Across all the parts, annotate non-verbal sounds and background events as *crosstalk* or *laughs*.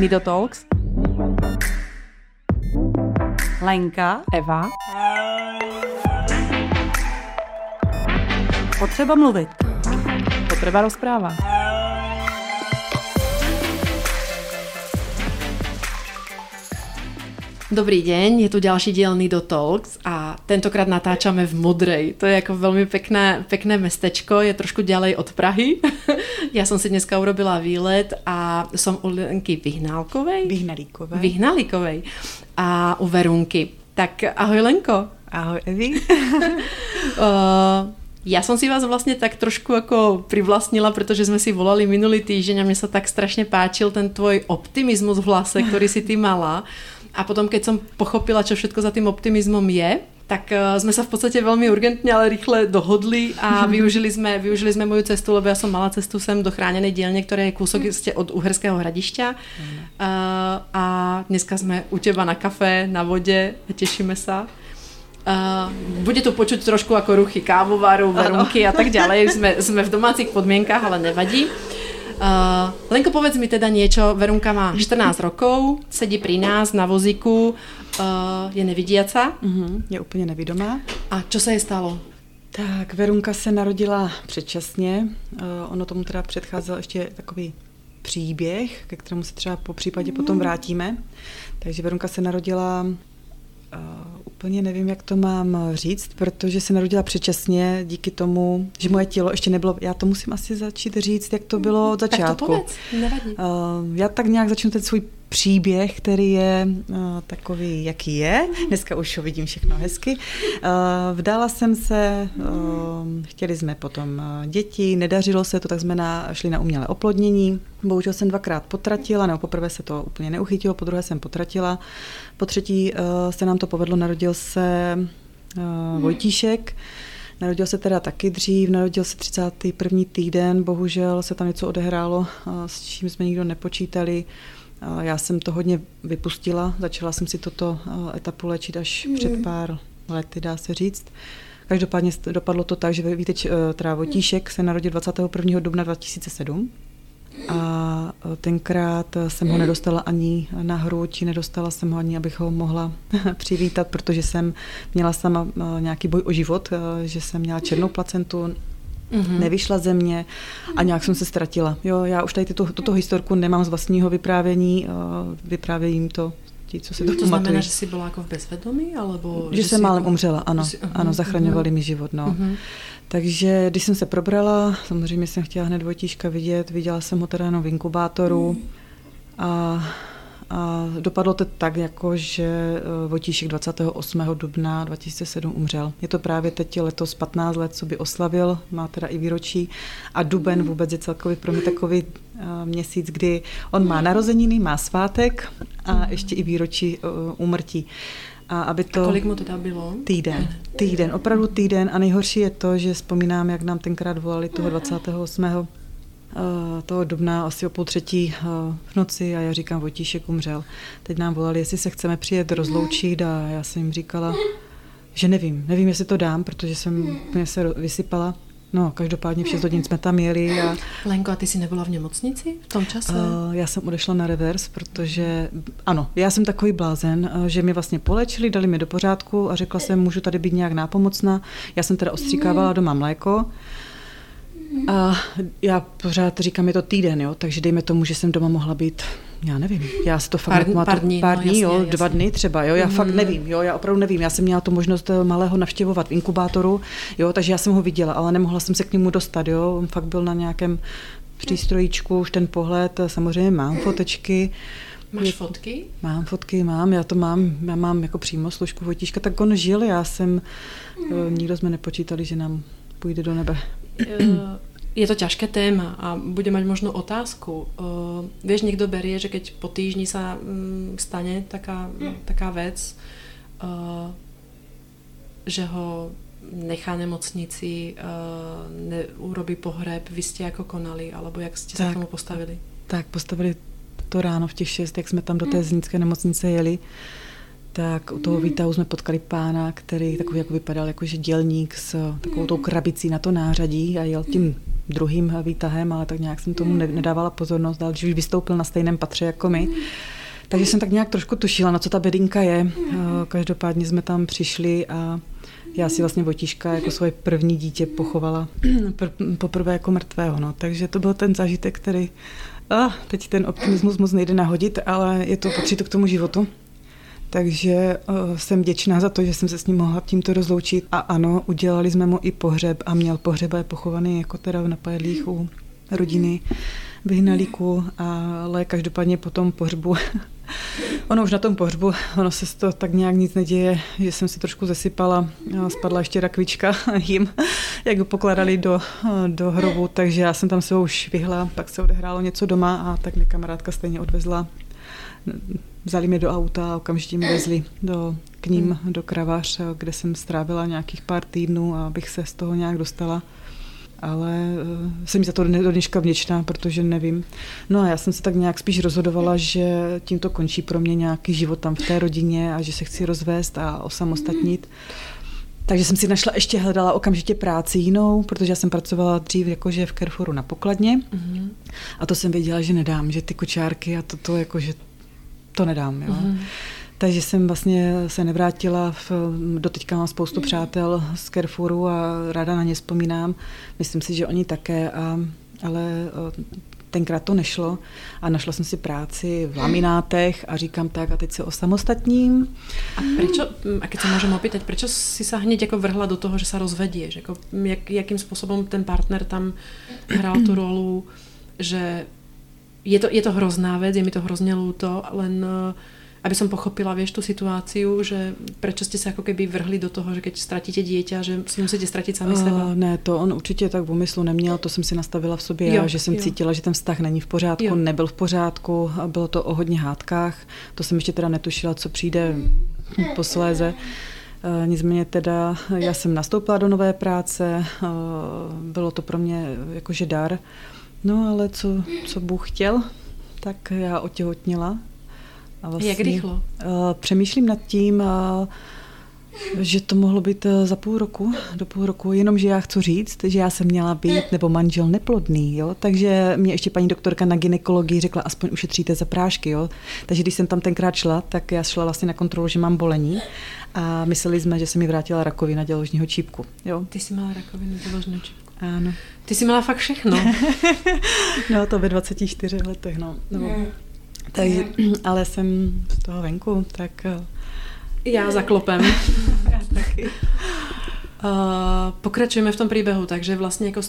Nido Talks. Lenka. Eva. Potřeba mluvit. Potreba rozpráva. Dobrý deň, je tu ďalší diel Nido Talks a tentokrát natáčame v Modrej. To je jako velmi pekné, pekné mestečko, je trošku ďalej od Prahy. *laughs* Já jsem si dneska urobila výlet a som u Lenky Vyhnálkovej. Vyhnalíkovej. Vyhnalíkovej. A u Verunky. Tak ahoj Lenko. Ahoj Evi. *laughs* *laughs* uh, Já jsem si vás vlastně tak trošku jako privlastnila, protože jsme si volali minulý týždeň a mně se tak strašně páčil ten tvoj optimismus v hlase, který si ty mala. A potom, keď som pochopila, čo všetko za tým optimizmom je, tak uh, jsme se v podstatě velmi urgentně, ale rychle dohodli a využili jsme, využili jsme moju cestu, lebo já jsem mala cestu sem do chráněné dílně, které je kúsok jste od Uherského hradišťa. Uh, a dneska jsme u těba na kafe, na vodě a těšíme se. Uh, bude to počuť trošku jako ruchy kávovaru, verunky a tak ďalej. *laughs* Jsme, jsme v domácích podmienkách, ale nevadí. Uh, Lenko, povedz mi teda niečo. Verunka má 14 rokov, sedí pri nás na vozíku, uh, je nevidiaca. Uh-huh, je úplně nevidomá. A čo se je stalo? Tak, Verunka se narodila předčasně. Uh, ono tomu teda předcházel ještě takový příběh, ke kterému se třeba po případě potom vrátíme. Takže Verunka se narodila Uh, úplně nevím, jak to mám říct, protože se narodila předčasně díky tomu, že moje tělo ještě nebylo, já to musím asi začít říct, jak to bylo od začátku. Tak to povedz, nevadí. Uh, já tak nějak začnu ten svůj příběh, který je uh, takový, jaký je. Dneska už ho vidím všechno hezky. Uh, vdala jsem se, uh, chtěli jsme potom děti, nedařilo se to, tak jsme na, šli na umělé oplodnění. Bohužel jsem dvakrát potratila, nebo poprvé se to úplně neuchytilo, po druhé jsem potratila. Po třetí se nám to povedlo, narodil se Vojtíšek. Narodil se teda taky dřív, narodil se 31. týden, bohužel se tam něco odehrálo, s čím jsme nikdo nepočítali. Já jsem to hodně vypustila, začala jsem si toto etapu léčit až mm. před pár lety, dá se říct. Každopádně dopadlo to tak, že víte, teda Vojtíšek se narodil 21. dubna 2007 a tenkrát jsem ho nedostala ani na hruď, nedostala jsem ho ani, abych ho mohla *laughs* přivítat, protože jsem měla sama nějaký boj o život, že jsem měla černou placentu, mm-hmm. nevyšla ze mě a nějak jsem se ztratila. Jo, já už tady tyto, tuto historku nemám z vlastního vyprávění, vyprávějím to ti, co si to, to znamená, že jsi byla jako v bezvědomí? Alebo že, že jsem málem jako... umřela, ano. Jsi, uh-huh, ano, zachraňovali uh-huh. mi život, no. Uh-huh. Takže když jsem se probrala, samozřejmě jsem chtěla hned Vojtíška vidět, viděla jsem ho teda jenom v inkubátoru uh-huh. a a dopadlo to tak, jako že eh, Vojtíšek 28. dubna 2007 umřel. Je to právě teď letos 15 let, co by oslavil, má teda i výročí. A duben vůbec je celkově pro mě takový eh, měsíc, kdy on má narozeniny, má svátek a ještě i výročí úmrtí. A, aby to... A kolik mu teda bylo? Týden. Týden, opravdu týden. A nejhorší je to, že vzpomínám, jak nám tenkrát volali toho 28 Eh, toho dubna asi o půl třetí eh, v noci a já říkám, Vojtíšek umřel. Teď nám volali, jestli se chceme přijet rozloučit a já jsem jim říkala, že nevím, nevím, jestli to dám, protože jsem mě se vysypala. No, každopádně v 6 hodin jsme tam jeli. A... Lenko, a ty jsi nebyla v nemocnici v tom čase? Uh, já jsem odešla na revers, protože, ano, já jsem takový blázen, že mi vlastně polečili, dali mi do pořádku a řekla jsem, můžu tady být nějak nápomocná. Já jsem teda ostříkávala doma mléko a já pořád říkám, je to týden, jo, takže dejme tomu, že jsem doma mohla být, já nevím, já si to fakt pár, nepamatuju, pár dní, pár no, dní jasně, jo, jasně. dva dny třeba, jo, já mm. fakt nevím, jo, já opravdu nevím, já jsem měla tu možnost eh, malého navštěvovat v inkubátoru, jo, takže já jsem ho viděla, ale nemohla jsem se k němu dostat, jo, on fakt byl na nějakém přístrojíčku, už ten pohled, eh, samozřejmě mám fotečky, Máš fotky? Mám fotky, mám, já to mám, já mám jako přímo služku Vojtíška, tak on žil, já jsem, mm. nikdo jsme nepočítali, že nám půjde do nebe je to ťažké téma a bude mať možno otázku. Uh, vieš, niekto berie, že keď po týždni sa um, stane taká, um, taká vec, uh, že ho nechá nemocnici, uh, ne, urobí pohreb, vy ste ako konali, alebo jak ste tak, sa k tomu postavili? Tak, postavili to ráno v těch šest, jak jsme tam do té znické nemocnice jeli, tak u toho výtahu jsme potkali pána, který takový jako vypadal jako že dělník s takovou tou krabicí na to nářadí a jel tím druhým výtahem, ale tak nějak jsem tomu nedávala pozornost, ale když vystoupil na stejném patře jako my, takže jsem tak nějak trošku tušila, na co ta bedinka je. Každopádně jsme tam přišli a já si vlastně Vojtíška jako svoje první dítě pochovala *clears throat* poprvé jako mrtvého. No. Takže to byl ten zážitek, který ah, teď ten optimismus moc nejde nahodit, ale je to patří to k tomu životu. Takže uh, jsem vděčná za to, že jsem se s ním mohla tímto rozloučit. A ano, udělali jsme mu i pohřeb a měl pohřeb a je pochovaný jako teda v napajedlých u rodiny vyhnalíku, ale každopádně po tom pohřbu, *laughs* ono už na tom pohřbu, ono se to tak nějak nic neděje, že jsem si trošku zesypala, spadla ještě rakvička *laughs* jim, jak ho pokladali do, do hrobu, takže já jsem tam se už vyhla, pak se odehrálo něco doma a tak mi kamarádka stejně odvezla vzali mě do auta a okamžitě mě vezli do, k ním do Kravař, kde jsem strávila nějakých pár týdnů, abych se z toho nějak dostala ale jsem za to do dneška vděčná, protože nevím. No a já jsem se tak nějak spíš rozhodovala, že tím to končí pro mě nějaký život tam v té rodině a že se chci rozvést a osamostatnit. Takže jsem si našla, ještě hledala okamžitě práci jinou, protože já jsem pracovala dřív jakože v Carrefouru na pokladně mm-hmm. a to jsem věděla, že nedám, že ty kočárky a toto jakože to nedám. Jo. Mm-hmm. Takže jsem vlastně se nevrátila, v, doteďka mám spoustu přátel z Carrefouru a ráda na ně vzpomínám. Myslím si, že oni také, a, ale tenkrát to nešlo a našla jsem si práci v laminátech a říkám tak a teď se osamostatním. A prečo, a keď sa môžem opýtať, prečo si sa hneď jako vrhla do toho, že sa rozvedieš? Jako, jak, jakým způsobem ten partner tam hrál tu rolu, že je to, je to hrozná vec, je mi to hrozně lúto, len uh, aby som pochopila, vieš, tú situáciu, že prečo ste sa ako keby vrhli do toho, že keď stratíte dieťa, že si musíte stratit sami uh, seba? Ne, to on určitě tak v úmyslu neměl, to jsem si nastavila v sobě, jo, já, že jsem jo. cítila, že ten vztah není v pořádku, jo. nebyl v pořádku, bylo to o hodně hádkách, to jsem ještě teda netušila, co přijde *laughs* posléze. Uh, nicméně teda já jsem nastoupila do nové práce, bylo to pro mě jakože dar, no ale co, co Bůh chtěl, tak já otěhotnila a vlastně, Jak rychlo? Uh, přemýšlím nad tím, uh, že to mohlo být uh, za půl roku, do půl roku, jenomže já chci říct, že já jsem měla být nebo manžel neplodný, jo? takže mě ještě paní doktorka na ginekologii řekla, aspoň ušetříte za prášky, jo? takže když jsem tam tenkrát šla, tak já šla vlastně na kontrolu, že mám bolení a mysleli jsme, že se mi vrátila rakovina děložního čípku. Jo? Ty jsi měla rakovinu děložního čípku. Ano. Ty jsi měla fakt všechno. *laughs* no to ve 24 letech, no. no. Mm. Takže, *clears throat* ale jsem z toho venku, tak... Eh, Já zaklopem. *laughs* Já taky. Uh, pokračujeme v tom příběhu, takže vlastně jako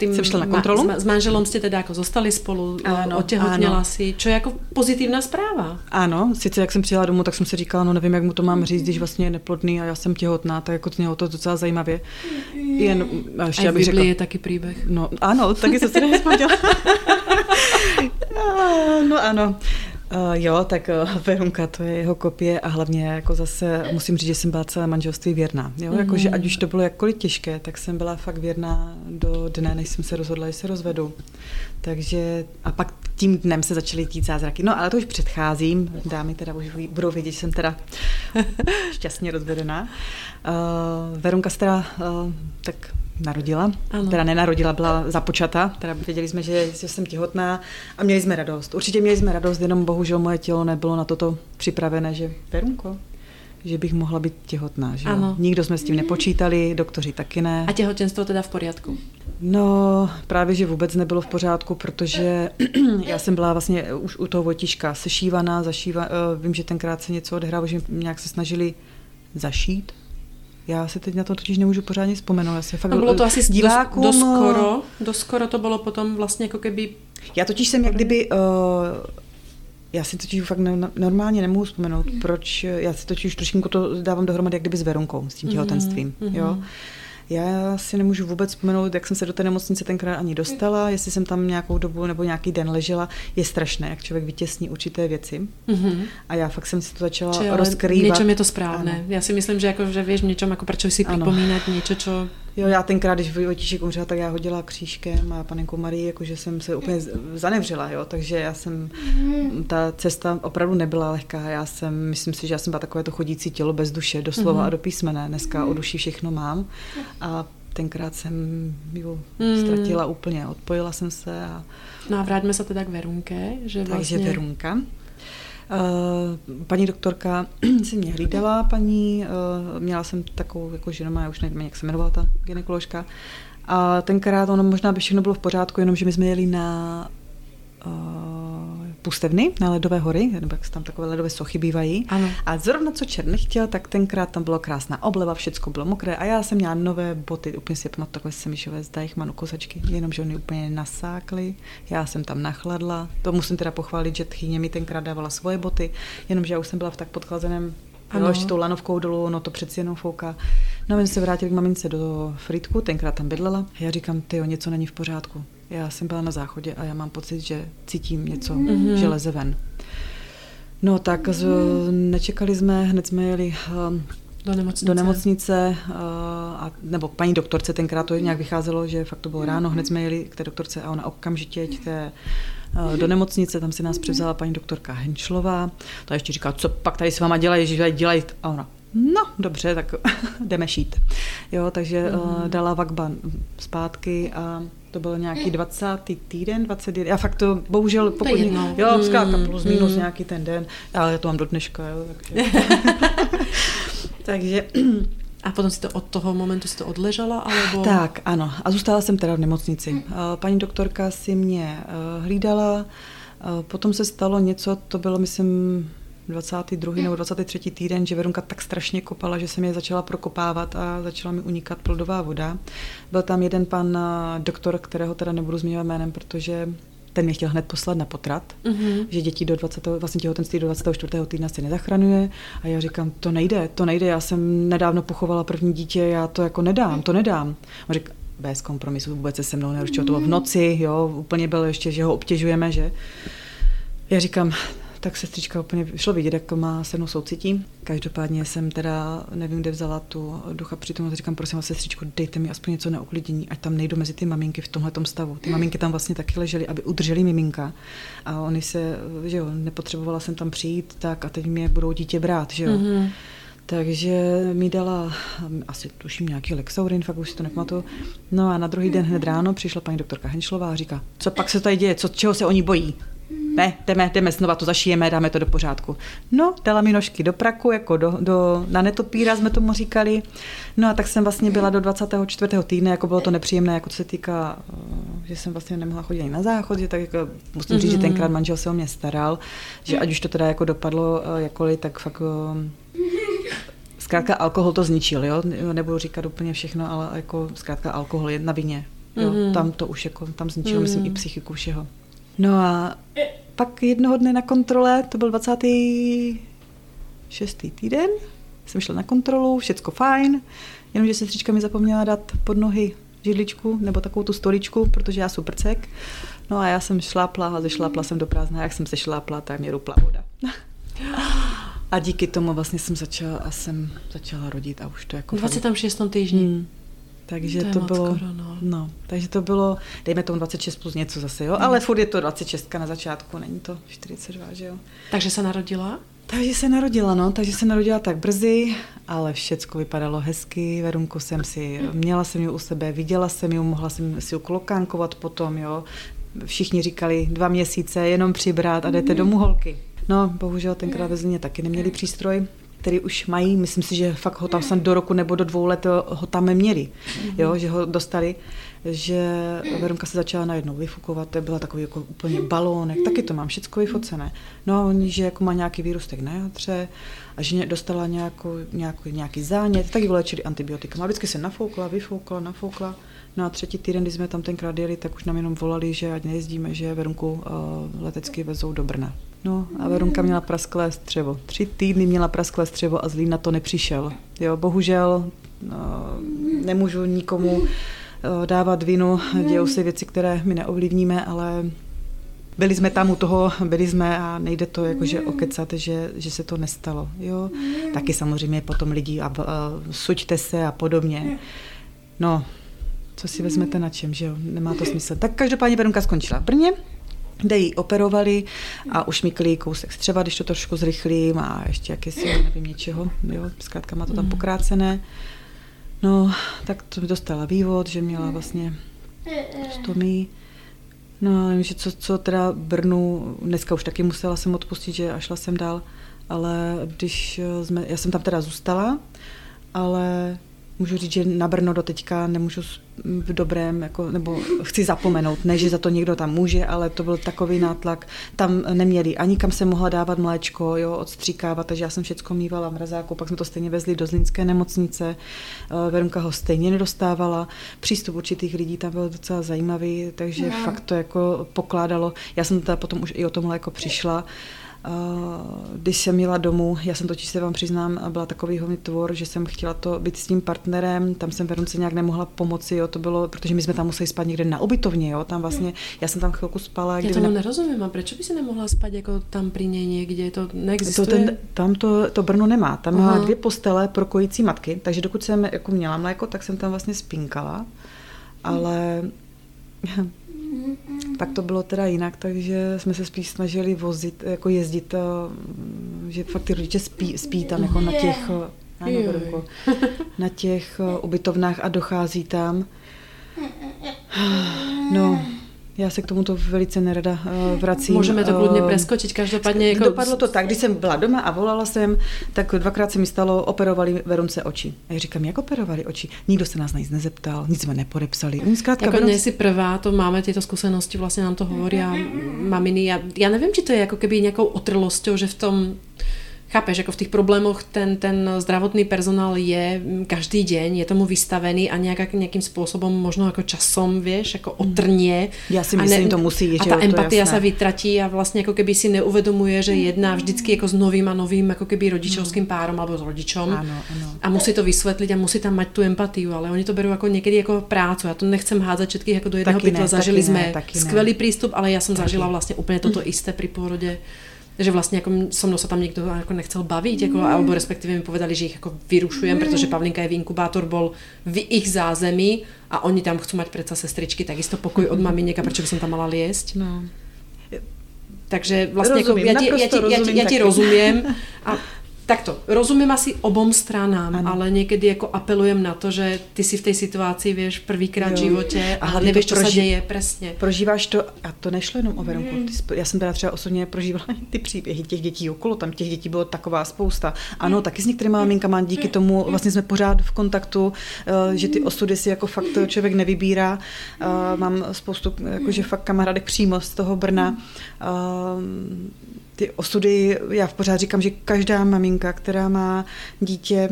tým Jsem šla na kontrolu? Ma, s, s manželom jste teda jako zostali spolu, ano, otěhotněla ano. si, čo je jako pozitivná zpráva. Ano, sice jak jsem přijela domů, tak jsem si říkala, no nevím, jak mu to mám říct, když vlastně je neplodný a já jsem těhotná, tak jako znělo to docela zajímavě. Jen, a ještě, a řekla, je taky příběh. No ano, taky jsem si *laughs* nevzpomněla. *laughs* *laughs* no ano. Uh, jo, tak *laughs* uh, Verunka, to je jeho kopie a hlavně jako zase musím říct, že jsem byla celé manželství věrná. Jo? Mm-hmm. Jakože ať už to bylo jakkoliv těžké, tak jsem byla fakt věrná do dne, než jsem se rozhodla, že se rozvedu. Takže a pak tím dnem se začaly tít zázraky. No ale to už předcházím, dámy teda už budou vědět, že jsem teda *laughs* šťastně rozvedená. Uh, Verunka se teda uh, tak narodila, ano. teda nenarodila, byla započata, teda věděli jsme, že, že jsem těhotná a měli jsme radost. Určitě měli jsme radost, jenom bohužel moje tělo nebylo na toto připravené, že Verunko, že bych mohla být těhotná. Že ano. Nikdo jsme s tím nepočítali, doktoři taky ne. A těhotenstvo teda v pořádku? No, právě, že vůbec nebylo v pořádku, protože *clears throat* já jsem byla vlastně už u toho Vojtiška sešívaná, zašíva, uh, vím, že tenkrát se něco odehrálo, že nějak se snažili zašít, já se teď na to totiž nemůžu pořádně vzpomenout. Já se fakt no bylo to asi divákům... dost, skoro, dost skoro to bylo potom vlastně jako keby... Já totiž jsem jak kdyby... Uh, já si totiž fakt ne, normálně nemůžu vzpomenout, proč, já si totiž trošku to dávám dohromady jak kdyby s Veronkou, s tím mhm, těhotenstvím, mm-hmm. jo. Já si nemůžu vůbec vzpomenout, jak jsem se do té nemocnice tenkrát ani dostala, jestli jsem tam nějakou dobu nebo nějaký den ležela. Je strašné, jak člověk vytěsní určité věci. Mm-hmm. A já fakt jsem si to začala Či, rozkrývat. Něčem je to správné. Ano. Já si myslím, že, jako, že víš něčem, jako proč si připomínat něco, co Jo, já tenkrát, když Vojtíšek umřel, tak já hodila křížkem a panenku Marii, jakože jsem se úplně zanevřela, jo, takže já jsem, ta cesta opravdu nebyla lehká, já jsem, myslím si, že já jsem byla takové to chodící tělo bez duše, doslova mm-hmm. a do písmene, dneska o duši všechno mám a tenkrát jsem ju mm. ztratila úplně, odpojila jsem se. A... No a vrátíme se teda k Verunke. Že vlastně... Takže Verunka. Uh, paní doktorka *clears throat* si mě hlídala, paní, uh, měla jsem takovou jako ženu, já už nevím, jak se jmenovala ta gynekoložka. A tenkrát ono možná by všechno bylo v pořádku, jenom že my jsme jeli na pustevny na Ledové hory, nebo jak tam takové ledové sochy bývají. Ano. A zrovna co Čern chtěl, tak tenkrát tam bylo krásná obleva, všechno bylo mokré a já jsem měla nové boty, úplně si pamatuju takové semišové z Deichmannu kozačky, jenom že oni úplně nasákly, já jsem tam nachladla, to musím teda pochválit, že tchýně mi tenkrát dávala svoje boty, jenomže já už jsem byla v tak podchlazeném ano. ještě tou lanovkou dolů, no to přeci jenom fouká. No my se vrátili k mamince do Fritku, tenkrát tam bydlela. A já říkám, ty něco není v pořádku. Já jsem byla na záchodě a já mám pocit, že cítím něco, mm-hmm. že leze ven. No tak z, nečekali jsme, hned jsme jeli um, do nemocnice, do nemocnice uh, a, nebo k paní doktorce, tenkrát to nějak vycházelo, že fakt to bylo ráno, hned jsme jeli k té doktorce a ona okamžitě k té uh, do nemocnice, tam si nás převzala paní doktorka Henčlová, ta ještě říká, co pak tady s váma dělají, že dělají, a ona, no dobře, tak *laughs* jdeme šít. Jo, takže uh, dala vakban zpátky a to byl nějaký 20. týden, 21. Já fakt to, bohužel, pokud... To jedno. Jo, mm. zkrátka plus minus mm. nějaký ten den, ale já to mám do dneška, jo, takže... *laughs* takže a potom si to od toho momentu si to odležela, alebo... Tak, ano. A zůstala jsem teda v nemocnici. Mm. Paní doktorka si mě eh, hlídala, eh, potom se stalo něco, to bylo, myslím, 22. nebo 23. týden, že Verunka tak strašně kopala, že se mě začala prokopávat a začala mi unikat plodová voda. Byl tam jeden pan eh, doktor, kterého teda nebudu zmiňovat jménem, protože ten mě chtěl hned poslat na potrat, uh-huh. že děti do 20, vlastně těhotenství do 24. týdna se nezachraňuje a já říkám, to nejde, to nejde, já jsem nedávno pochovala první dítě, já to jako nedám, to nedám. On říká, bez kompromisu, vůbec se se mnou neurčilo, to bylo v noci, jo, úplně bylo ještě, že ho obtěžujeme, že. Já říkám, tak sestřička úplně šlo vidět, jak má se mnou soucití. Každopádně jsem teda, nevím, kde vzala tu ducha při tom, říkám, prosím vás, sestřičko, dejte mi aspoň něco na uklidění, ať tam nejdu mezi ty maminky v tomhle stavu. Ty maminky tam vlastně taky ležely, aby udrželi miminka. A oni se, že jo, nepotřebovala jsem tam přijít, tak a teď mě budou dítě brát, že jo. Mm-hmm. Takže mi dala asi tuším nějaký Lexaurin, fakt už si to nepamatuju. No a na druhý den hned ráno přišla paní doktorka Henšlová a říká, co pak se tady děje, co, čeho se oni bojí ne, jdeme, jdeme znova to zašijeme, dáme to do pořádku. No, dala mi nožky do praku, jako do, do, na netopíra jsme tomu říkali. No a tak jsem vlastně byla do 24. týdne, jako bylo to nepříjemné, jako co se týká, eh, že jsem vlastně nemohla chodit ani na záchod, že tak jako, musím říct, mm-hmm. že mhm. tenkrát manžel se o mě staral, že ať už to teda jako dopadlo eh, jakkoliv, tak fakt eh, zkrátka alkohol to zničil, jo? nebudu říkat úplně všechno, ale jako zkrátka alkohol je na vině. Jo? Mm-hmm. Tam to už jako, tam zničilo, mm-hmm. myslím, i psychiku všeho. No a pak jednoho dne na kontrole, to byl 26. týden, jsem šla na kontrolu, všecko fajn, jenomže sestřička mi zapomněla dát pod nohy židličku nebo takovou tu stoličku, protože já jsem prcek. No a já jsem šlápla a zešlápla jsem do prázdna. Jak jsem se šlápla, tak mě rupla voda. *laughs* A díky tomu vlastně jsem začala a jsem začala rodit a už to jako... 26. týždni. Hmm. Takže to, to bylo, skoro, no. no. takže to bylo, dejme tomu 26 plus něco zase, jo, mm. ale furt je to 26 na začátku, není to 42, že jo. Takže se narodila? Takže se narodila, no, takže se narodila tak brzy, ale všecko vypadalo hezky, Verunku jsem si, měla jsem ji u sebe, viděla jsem ji, mohla jsem si ji klokánkovat potom, jo. Všichni říkali dva měsíce, jenom přibrat a jdete domů holky. No, bohužel tenkrát ve Zlíně taky neměli přístroj, který už mají, myslím si, že fakt ho tam do roku nebo do dvou let ho tam měli, jo, že ho dostali, že Verunka se začala najednou vyfukovat, byla takový jako úplně balónek, taky to mám všecko vyfocené. No a oni, že jako má nějaký výrůstek na játře a že dostala nějakou, nějaký, nějaký zánět, tak ji antibiotika. A vždycky se nafoukla, vyfoukla, nafoukla. No a třetí týden, když jsme tam tenkrát jeli, tak už nám jenom volali, že ať nejezdíme, že Verunku uh, letecky vezou do Brna. No a Verunka měla prasklé střevo. Tři týdny měla prasklé střevo a Zlín na to nepřišel. Jo, bohužel uh, nemůžu nikomu uh, dávat vinu, dějou se věci, které my neovlivníme, ale byli jsme tam u toho, byli jsme a nejde to jakože okecat, že, že se to nestalo. Jo? Taky samozřejmě potom lidi a, a suďte se a podobně. no, co si vezmete na čem, že jo, nemá to smysl. Tak každopádně Verunka skončila v Brně, kde ji operovali a ušmykli kousek střeva, když to trošku zrychlím a ještě jakési, nevím, něčeho, jo, zkrátka má to tam pokrácené. No, tak to dostala vývod, že měla vlastně stomii. No, ale že co, co teda Brnu, dneska už taky musela jsem odpustit, že a šla jsem dál, ale když jsme, já jsem tam teda zůstala, ale můžu říct, že na Brno do teďka nemůžu v dobrém, jako, nebo chci zapomenout, ne, že za to někdo tam může, ale to byl takový nátlak. Tam neměli ani kam se mohla dávat mléčko, jo, odstříkávat, takže já jsem všechno mývala v mrazáku, pak jsme to stejně vezli do Zlínské nemocnice, eh, Verunka ho stejně nedostávala, přístup určitých lidí tam byl docela zajímavý, takže no. fakt to jako pokládalo. Já jsem teda potom už i o tom mléko přišla, když jsem měla domů, já jsem totiž se vám přiznám, byla takový hovný tvor, že jsem chtěla to být s tím partnerem, tam jsem Verunce nějak nemohla pomoci, jo, to bylo, protože my jsme tam museli spát někde na ubytovně, jo, tam vlastně, já jsem tam chvilku spala. Já tomu ne... nerozumím, a proč by si nemohla spát jako tam při něj někde, to neexistuje? To ten, tam to, to Brno nemá, tam Aha. má dvě postele pro kojící matky, takže dokud jsem jako měla mléko, tak jsem tam vlastně spinkala, ale tak to bylo teda jinak, takže jsme se spíš snažili vozit, jako jezdit, eh, že fakt ty rodiče spí, spí tam jako na těch, ano, na těch eh, ubytovnách a dochází tam. *laughs* No, já se k tomuto velice nerada uh, vracím. Můžeme to klidně preskočit, každopádně. Jako... Dopadlo to tak, když jsem byla doma a volala jsem, tak dvakrát se mi stalo, operovali Verunce oči. A já říkám, jak operovali oči? Nikdo se nás na nic nezeptal, nic jsme nepodepsali. Oni zkrátka jako Verunce... si prvá, to máme tyto zkušenosti, vlastně nám to hovorí a maminy. Já, já nevím, či to je jako keby nějakou otrlosťou, že v tom Chápeš, jako v těch problémoch ten, ten zdravotný personál je každý den, je tomu vystavený a nějak, nějakým způsobem, možno jako časom, víš, jako hmm. otrně. Já si myslím, ne, to musí, A ta jo, empatia se vytratí a vlastně jako keby si neuvedomuje, že jedná vždycky jako s novým a novým jako keby rodičovským hmm. párom alebo s rodičom. Ano, ano. A musí to vysvětlit a musí tam mať tu empatiu, ale oni to berou jako někdy jako prácu. Já to nechcem házet všetkých jako do jedného pytle. Zažili jsme skvělý přístup, ale já jsem taky. zažila vlastně úplně toto *clears throat* isté při porodě že vlastně jako so mnou se tam někdo jako nechcel bavit, jako, mm. alebo respektive mi povedali, že jich jako vyrušujem, mm. protože Pavlinka je v inkubátor bol v ich zázemí a oni tam chcou mať predsa sestričky, takisto pokoj od maminek a proč by som tam mala liesť. No. Takže vlastně rozumím, jako, já, ti, já, ti, já, ti, já ti rozumím a Takto, rozumím asi obom stranám, ano. ale někdy jako apelujem na to, že ty si v té situaci, víš, prvýkrát v životě a, a nevíš, co proži- se děje, přesně. Prožíváš to, a to nešlo jenom o Veronku, mm. já jsem teda třeba osobně prožívala *laughs* ty příběhy těch dětí okolo, tam těch dětí bylo taková spousta. Ano, mm. taky s některými maminkami díky tomu vlastně jsme pořád v kontaktu, eh, že ty osudy si jako fakt člověk nevybírá. Eh, mám spoustu jakože fakt kamarádek přímo z toho Brna eh, ty osudy, já v pořád říkám, že každá maminka, která má dítě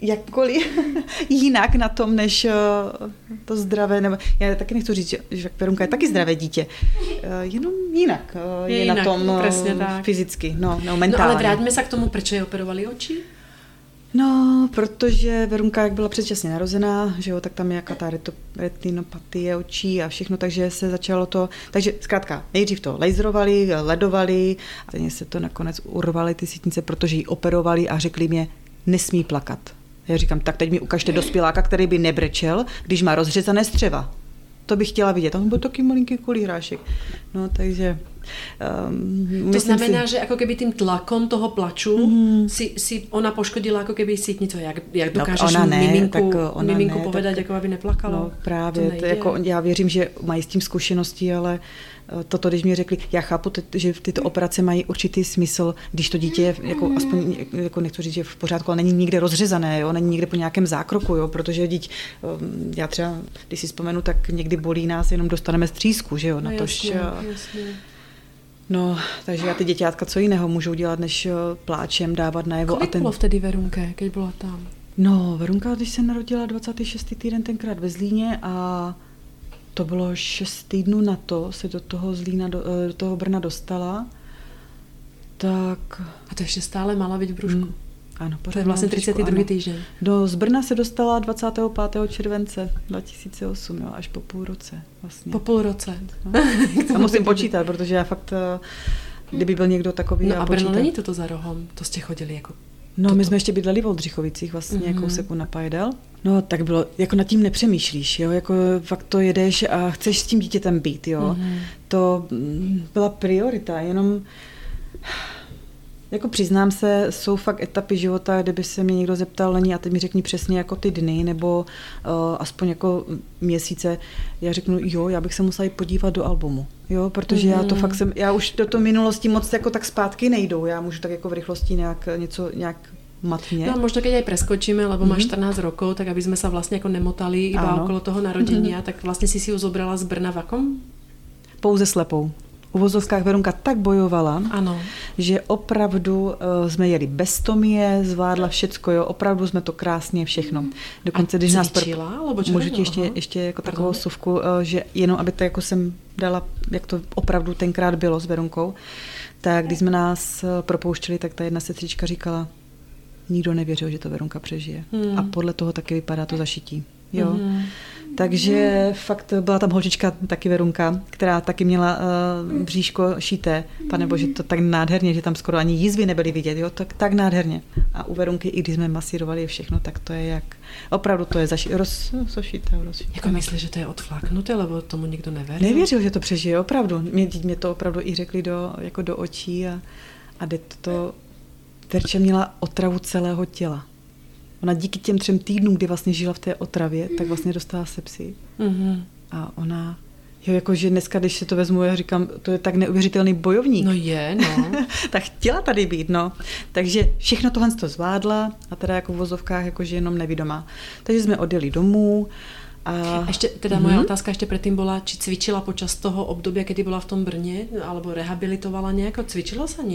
jakkoliv *laughs* jinak na tom, než eh, to zdravé, nebo já taky nechci říct, že Perunka je taky zdravé dítě, eh, jenom jinak eh, je, je jinak, na tom tak. fyzicky, no, no mentálně. No ale vrátíme se k tomu, proč je operovali oči? No, protože Verunka, jak byla předčasně narozená, že jo, tak tam je jaká ta retinopatie očí a všechno, takže se začalo to, takže zkrátka, nejdřív to laserovali, ledovali a se to nakonec urvali ty sítnice, protože ji operovali a řekli mě, nesmí plakat. Já říkám, tak teď mi ukažte dospěláka, který by nebrečel, když má rozřezané střeva. To bych chtěla vidět. Tam byl taky malinký kulý hrášek. No, takže Um, to znamená, si... že jako keby tím tlakom toho plaču mm. si, si ona poškodila jako keby sítnico. Jak, jak no, dokážeš no, ona ne, miminku, tak ona miminku ne, povedat, tak, jako aby neplakalo? No právě, to, to jako, já věřím, že mají s tím zkušenosti, ale eh, toto, když mi řekli, já chápu, že tyto operace mají určitý smysl, když to dítě je, jako, aspoň, jako nechci říct, že v pořádku, ale není nikde rozřezané, jo, není nikde po nějakém zákroku, jo, protože dítě, ehm, já třeba, když si vzpomenu, tak někdy bolí nás, jenom dostaneme střízku, že jo, na no, tož, jasně, jasně. No, takže já ty děťátka co jiného můžou dělat, než eh, pláčem dávat najevo. Kolik a ten... bylo vtedy Verunke, když byla tam? No, Verunka, když se narodila 26. týden tenkrát ve Zlíně a to bylo 6 týdnů na to, se do toho Zlína, do, eh, do toho Brna dostala, tak... A to ještě stále mala být v brůžku. Hmm. Ano, to je vlastně 32. týden. Do z Brna se dostala 25. července 2008, jo, až po půl roce. Vlastně. Po půl roce. No. *laughs* a musím počítat, protože já fakt, eh, kdyby byl někdo takový... No a Brno není toto za rohom, to jste chodili jako No, toto. my jsme ještě bydleli v Oldřichovicích, vlastně Mhm. mm-hmm. kousek na Pajdel. No, tak bylo, jako nad tím nepřemýšlíš, jo, jako fakt to jedeš a chceš s tím dítětem být, jo. Mhm. Mm-hmm. To mm, byla priorita, jenom jako přiznám se, jsou fakt etapy života, kdyby se mě někdo zeptal, Lení, a teď mi řekni přesně jako ty dny, nebo uh, aspoň jako měsíce, já řeknu, jo, já bych se musela jít podívat do albumu, jo, protože mm-hmm. já to fakt jsem, já už do toho minulosti moc jako tak zpátky nejdou, já můžu tak jako v rychlosti nějak něco, nějak matně. No možno keď aj preskočíme, lebo máš 14 rokov, tak aby sme sa vlastne ako nemotali iba Áno. okolo toho narodenia, tak vlastne si si ju zobrala z Brna v akom? Pouze slepou. U vozovkách Verunka tak bojovala, Áno. že opravdu uh, jsme jeli bez tomie, zvládla všecko, jo, opravdu jsme to krásně všechno. Dokonce, A když nás... čo Můžu ti ještě, ještě jako Pardon. takovou suvku, uh, že jenom aby to jako jsem dala, jak to opravdu tenkrát bylo s Verunkou, tak když jsme nás eh, propouštěli, tak ta jedna sestřička říkala, nikdo nevěřil, že to Verunka přežije. Hmm. A podle toho taky vypadá to zašití. Jo. Mhm. Takže fakt byla tam holčička, taky Verunka, která taky měla uh, bříško šité. Pane bože, to tak nádherně, že tam skoro ani jízvy nebyly vidět, jo, tak, tak nádherně. A u Verunky, i když jsme masírovali všechno, tak to je jak, opravdu to je zaši, roz, rozošité, rozšité. Jako myslíš, že to je odflaknuté, lebo tomu nikdo neveril? Nevěřil, že to přežije, opravdu. Mě, mě to opravdu i řekli do, jako do očí a, a jde to, Verče měla otravu celého těla. Ona díky těm třem týdnům, kdy vlastně žila v té otravě, tak vlastně dostala sepsi. Mhm. A ona, jo, jakože dneska, když si to vezmu, já říkám, to je tak neuvěřitelný bojovník. No je, no. *laughs* tak chtěla tady být, no. Takže všechno tohle to zvládla a teda jako v vozovkách jakože jenom nevidomá. Takže jsme odjeli domů a... Ešte, teda moja otázka ešte predtým bola, či cvičila počas toho obdobia, kedy bola v tom Brne, alebo rehabilitovala nejako? Cvičila sa?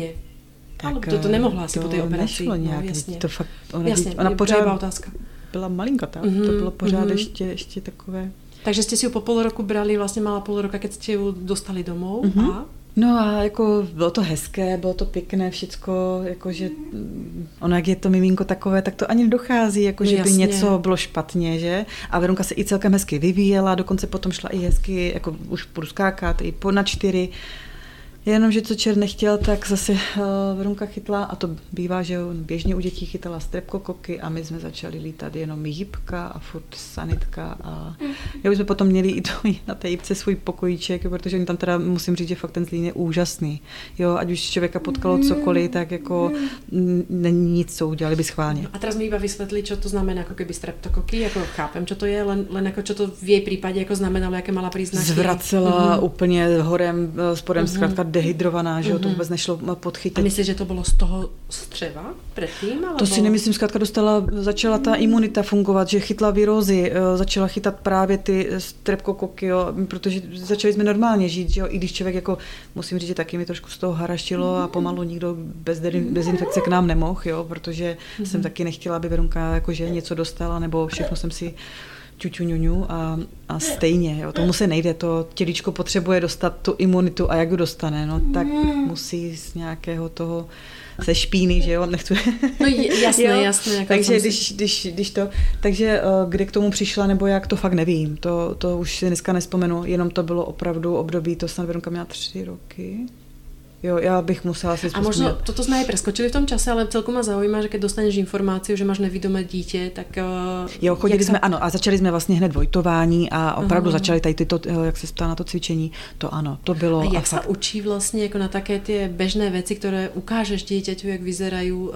Nie. Alebo to, to nemohla asi po tej operácii. Nešlo nějak, no, jasně. to fakt, ona, jasně, ona to pořád otázka. byla malinkatá, Mhm, to bylo pořád mhm. ještě, ještě takové... Takže ste si ju po pol roku brali, vlastne mala pol roka, keď ste ju dostali domov Mhm. a No a jako bylo to hezké, bylo to pěkné, všecko, jakože mm, ono, jak je to miminko takové, tak to ani nedochází, jako No by něco bylo špatně, že? A Verunka se i celkem hezky vyvíjela, dokonce potom šla i hezky, jako už budu skákat, i po na čtyři. Jenom, že co čert nechtěl, tak zase uh, Verunka chytla, a to bývá, že on běžně u dětí chytala strepkokoky a my jsme začali lítat jenom jípka a furt sanitka a já už jsme potom měli i to *laughs* na té jípce svůj pokojíček, protože oni tam teda musím říct, že fakt ten Zlín je úžasný. Jo, ať už člověka potkalo cokoliv, tak jako není nic, co udělali by schválně. A teraz mi iba vysvetli, čo to znamená ako keby streptokoky, ako chápem, čo to je, len, len ako čo to v jej prípade ako znamenalo, aké mala príznaky. Zvracela Mhm. úplně horem, eh, spodem, zkrátka dehydrovaná, že jo, to vůbec nešlo A podchytit. myslíš, že to bylo z toho střeva předtím? Alebo... To si nemyslím, zkrátka dostala, začala ta imunita fungovat, že chytla virózy, eh, začala chytat právě ty strepkokoky, jo, protože začali jsme normálně žít, že jo, i když člověk jako, musím říct, že taky mi trošku z toho haraštilo a pomalu nikdo bez de- dezinfekce k nám nemohl, jo, protože jsem taky nechtěla, aby Verunka jakože něco dostala, nebo všechno jsem si ťuťuňuňu a, a stejně, jo, tomu se nejde, to těličko potřebuje dostat tu imunitu a jak ji dostane, no tak musí z nějakého toho se špíny, že jo, nechci... No *laughs* jasné, Jo, jasné. Jako Takže si- když, když, když to, takže eh, kde k tomu přišla nebo jak, to fakt nevím, to, to už si dneska nespomenu, jenom to bylo opravdu období, to snad Veronka měla tři roky, jo, já bych musela si A možno, toto sme aj preskočili v tom čase, ale celkom ma zaujíma, že keď dostaneš informáciu, že máš nevidomé dítě, tak... Uh, Jo, chodili jsme, sa- ano, a začali jsme vlastně hned vojtování a opravdu Aha. začali tady tyto, eh, jak se ptá na to cvičení, to ano, to bylo. A jak fakt- sa učí vlastne ako na také tie bežné veci, ktoré ukážeš dieťaťu, jak vyzerajú, uh,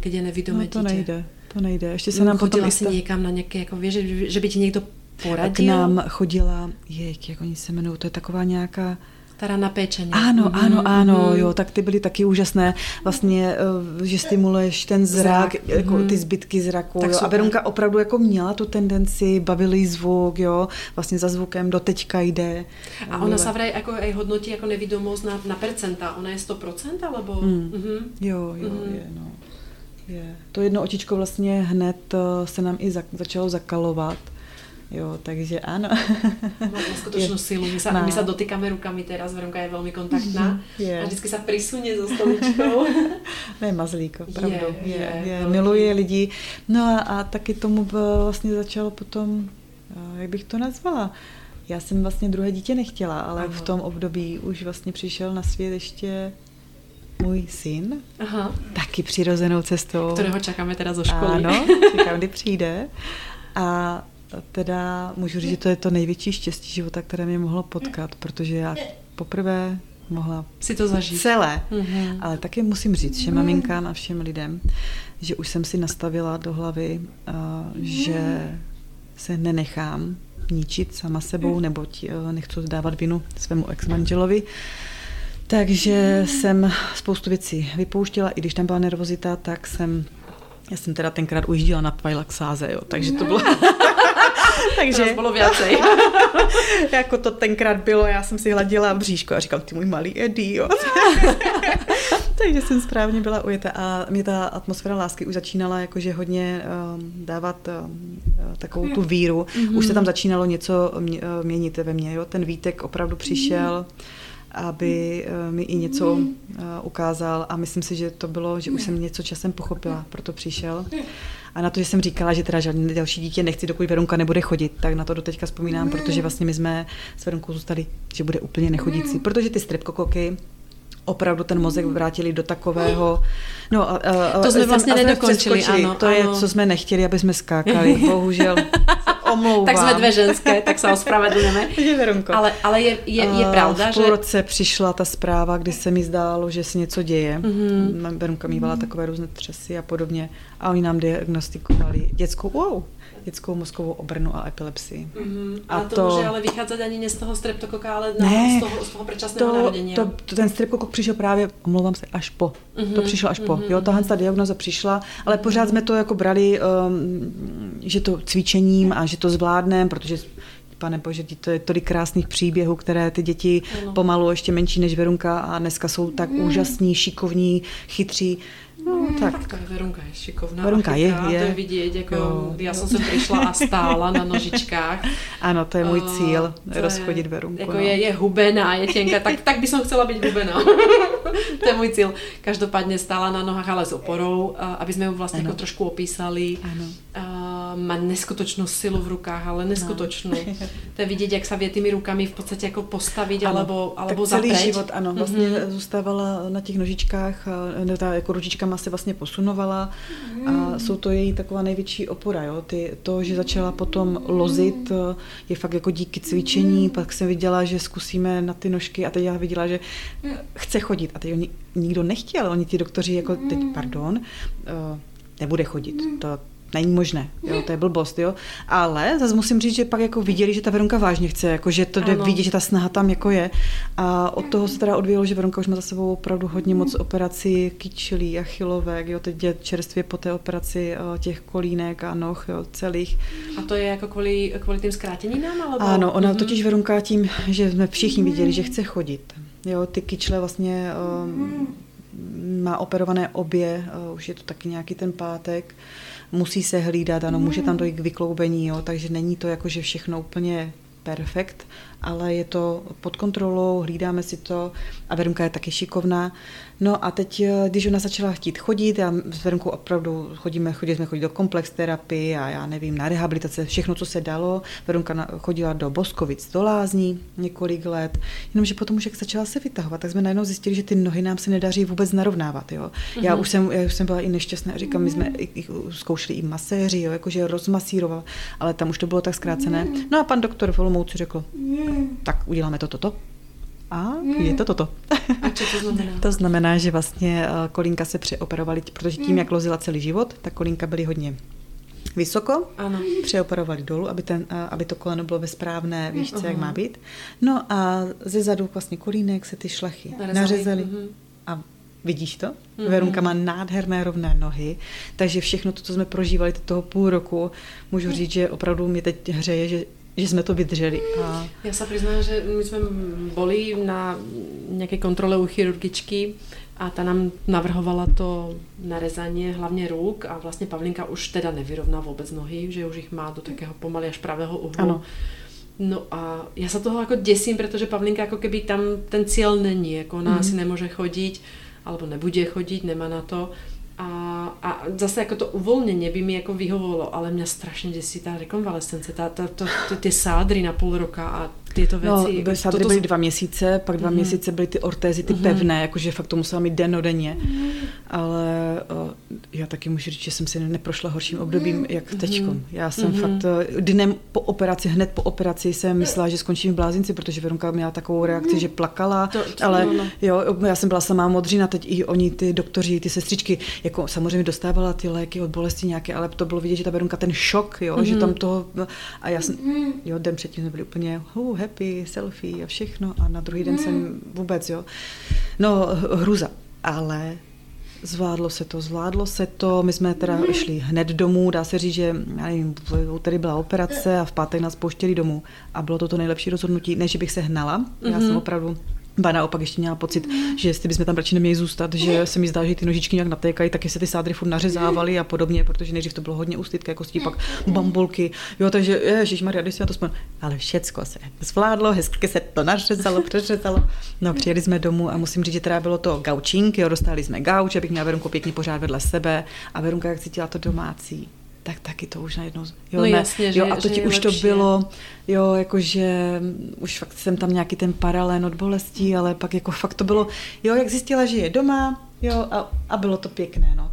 keď je nevidomé no, to dítě? nejde, to nejde. Ještě se nám potom Chodila i si sta- někam na nějaké, jako vieš, že, že by ti někdo k poradil? nám chodila, jej, jak oni se jmenují, to je taková nějaká, Stará na péčení. Ano, Mhm, ano, ano, mhm. jo, tak ty byly taky úžasné. Vlastně, eh, že stimuluješ ten zrak, Zrak, jako mhm. ty zbytky zraku. Tak jo. A. Verunka opravdu jako měla tu tendenci, bavil jí zvuk, jo, vlastně za zvukem do teďka jde. A ona sa vraj ako aj hodnotí ako nevidomosť na, na percenta. Ona je 100% alebo? Hmm. Mhm. Jo, jo, Mhm. je, no. Je. To jedno očičko vlastně hned eh, se nám i za, začalo zakalovat. Jo, takže ano. Má skutočnú silu. My sa, Má. my sa dotýkame rukami teraz, Veronka je veľmi kontaktná. Je. A vždycky sa prisunie so stoličkou. *laughs* Ne, mazlík, opravdu. Je, Je, je, je, miluje lidi. No a, a taky tomu vlastně začalo potom, jak bych to nazvala, já jsem vlastně druhé dítě nechtěla, ale Ano. v tom období už vlastně přišel na svět ještě můj syn, Aha. taky přirozenou cestou. Kterého čekáme teda zo školy. Ano, čekám, kdy přijde. *laughs* A teda můžu říct, že to je to největší štěstí života, které mě mohlo potkat, protože já poprvé mohla si to zažít. Celé. Mm-hmm. Ale taky musím říct, že maminka na všem lidem, že už jsem si nastavila do hlavy, uh, že se nenechám ničit sama sebou, nebo uh, nechci dávat vinu svému ex-manželovi. Takže jsem spoustu věcí vypouštěla, i když tam byla nervozita, tak jsem já jsem teda tenkrát ujížděla na Pajlaxáze, jo, takže to bylo... *laughs* takže to bylo věcej. *laughs* jako to tenkrát bylo, já jsem si hladila bříško a říkám, ty můj malý Eddie, jo. *laughs* takže jsem správně byla ujeta a mě ta atmosféra lásky už začínala jakože hodně um, dávat um, takovou tu víru. Mm-hmm. Už se tam začínalo něco měnit ve mně, jo. Ten výtek opravdu přišel. Mm-hmm aby eh, mi i něco eh, ukázal a myslím si, že to bylo, že už jsem něco časem pochopila, proto přišel. A na to, že jsem říkala, že teda žádný další dítě nechci, dokud Verunka nebude chodit, tak na to doteďka vzpomínám, protože vlastně my jsme s Verunkou zůstali, že bude úplně nechodící, protože ty strepkokoky opravdu ten mozek vrátili do takového... No, a, a, to jsme vlastně nedokončili, ano. To ano. je, co jsme nechtěli, aby jsme skákali, *laughs* bohužel. Omlouvám. tak jsme dvě ženské, tak se ospravedlňujeme. ale, ale je, je, je pravda, že... V roce přišla ta zpráva, kdy se mi zdálo, že se něco děje. Mm-hmm. Verunka mývala mm-hmm. takové různé třesy a podobně. A oni nám diagnostikovali dětskou, wow, dětskou mozkovou obrnu a epilepsii. Mm-hmm. A, a to, to může ale vycházet ani z toho streptokoka, ale ne, z toho, z toho předčasného to, narodění. To, to, ten streptokok přišel právě, omlouvám se, až po. Mm-hmm. To přišlo až mm-hmm. po. Jo, tahle ta diagnoza přišla, ale pořád jsme to jako brali, um, že to cvičením a že to zvládneme, protože pane bože, to je tolik krásných příběhů, které ty děti ano. pomalu ještě menší než Verunka a dneska jsou tak mm. úžasní, šikovní, chytří. No, tak. tak Verunka je šikovná Verunka je, je. To je vidět, jako no. já jsem se přišla a stála na nožičkách. *laughs* Ano, to je můj cíl, uh, rozchodit Verunku. Jako no. je, je hubená, je těnká, tak, tak by som chcela být hubená. *laughs* to je můj cíl. Každopádně stála na nohách, ale s oporou, aby jsme ju vlastně jako trošku opísali. Ano. Uh, má neskutočnou silu v rukách, ale neskutočnou. No. to je vidět, jak se vie tými rukami v podstatě jako postavit, ano. alebo, alebo tak celý zapreť. život, ano, vlastně mm-hmm. zůstávala na těch nožičkách, ne, ta jako ručičkama se vlastně posunovala a jsou to její taková největší opora. Jo? Ty, to, že začala potom lozit, je fakt jako díky cvičení, pak jsem viděla, že zkusíme na ty nožky a teď já viděla, že chce chodit a teď oni nikdo nechtěl, oni ti doktoři jako teď, pardon, uh, nebude chodit. To, není možné, jo, to je blbost, jo. Ale zase musím říct, že pak jako viděli, že ta Veronka vážně chce, jako že to jde vidět, že ta snaha tam jako je. A od toho se teda odvíjelo, že Veronka už má za sebou opravdu hodně moc operací kyčelí, achilovek, jo, teď je čerstvě po té operaci těch kolínek a noh, jo, celých. A to je jako kvůli, kvůli tím zkrátěninám? Alebo... Ano, ona mm-hmm. totiž Veronka tím, že jsme všichni viděli, že chce chodit. Jo, ty kyčle vlastně um, má operované obě, uh, už je to taky nějaký ten pátek musí se hlídat, ano, může tam dojít k vykloubení, jo, takže není to jako, že všechno úplně perfekt, ale je to pod kontrolou, hlídáme si to a Verunka je taky šikovná. No a teď, eh, když ona začala chtít chodit, já s Verunkou opravdu chodíme, chodili jsme chodit do komplex terapie a já nevím, na rehabilitace, všechno, co se dalo. Verunka chodila do Boskovic, do Lázní několik let, jenomže potom už jak začala se vytahovat, tak jsme najednou zjistili, že ty nohy nám se nedaří vůbec narovnávat. Jo. Mm-hmm. Já, mhm. už jsem, já už jsem byla i nešťastná, říkám, my jsme i, i, zkoušeli i maséři, jo, jakože rozmasíroval, ale tam už to bylo tak zkrácené. No a pan doktor Volomouci řekl, tak uděláme to, toto. A je to toto. A co to znamená? *laughs* to znamená, že vlastně eh, kolínka se přeoperovaly, protože tím, jak lozila celý život, tak kolínka byly hodně vysoko, ano. přeoperovali dolů, aby, ten, eh, aby to koleno bylo ve správné výšce, uh-huh. jak má být. No a ze zadu vlastně kolínek se ty šlachy nařezali. Uh-huh. A vidíš to? Uh-huh. Verunka má nádherné rovné nohy, takže všechno to, co jsme prožívali toho půl roku, můžu říct, že opravdu mě teď hřeje, že že jsme to vydrželi. A... Já se přiznám, že my jsme boli na nějaké kontrole u chirurgičky a ta nám navrhovala to narezanie hlavně ruk a vlastně Pavlinka už teda nevyrovná vůbec nohy, že už jich má do takého pomaly až pravého uhlu. Ano. No a já se toho jako děsím, protože Pavlinka jako keby tam ten cíl není, jako ona mm. asi nemůže chodit, alebo nebude chodit, nemá na to. A, zase jako to uvolnění by mi jako vyhovovalo, ale mě strašně děsí ta rekonvalescence, ta, ta, to, ty, ty sádry na půl roka a tyto věci. No, sádry Toto byly dva měsíce, pak dva měsíce byly ty ortézy, ty pevné, jakože fakt to musela mít dennodenně. Ale o, já taky můžu říct, že jsem si neprošla horším obdobím, jak teďkom. Já jsem fakt eh, dnem po operaci, hned po operaci jsem myslela, že skončím v blázinci, protože Veronka měla takovou reakci, že plakala, To- to- ale no, no. jo, já jsem byla samá modřina, teď i oni, ty doktoři, ty sestřičky, jako samozřejmě dostávala ty léky od bolesti nějaké, ale to bylo vidět, že ta Veronka ten šok, jo, že tam toho, a já jsem, jo, den předtím jsme byli úplně uh, happy, selfie a všechno a na druhý den jsem vůbec, jo, no hruza, ale Zvládlo se to, zvládlo se to. My jsme teda šli hned domů, dá se říct, že já nevím, úterý byla operace a v pátek nás pouštěli domů. A bylo to to nejlepší rozhodnutí, ne, že bych se hnala. Já jsem opravdu Ba naopak ještě měla pocit, že jestli bychom tam radši neměli zůstat, že se mi zdá, že ty nožičky nějak natékají, taky se ty sádry furt nařezávaly a podobně, protože nejdřív to bylo hodně úslitka kostí, pak bambulky. Jo, takže ježiš Maria, když si na to vzpomínám. Ale všecko se zvládlo, hezky se to nařezalo, přeřezalo. No, přijeli jsme domů a musím říct, že teda bylo to gaučink, jo, dostali jsme gauč, abych měla Verunku pěkně pořád vedle sebe a Verunka, jak cítila to domácí, tak taky to už najednou, jo, No jasně, že- jo, a to ti už lepší. to bylo, jo, jakože už fakt jsem tam nějaký ten paralén od bolestí, ale pak jako fakt to bylo, jo, jak zjistila, že je doma, jo, a, a bylo to pěkné, no.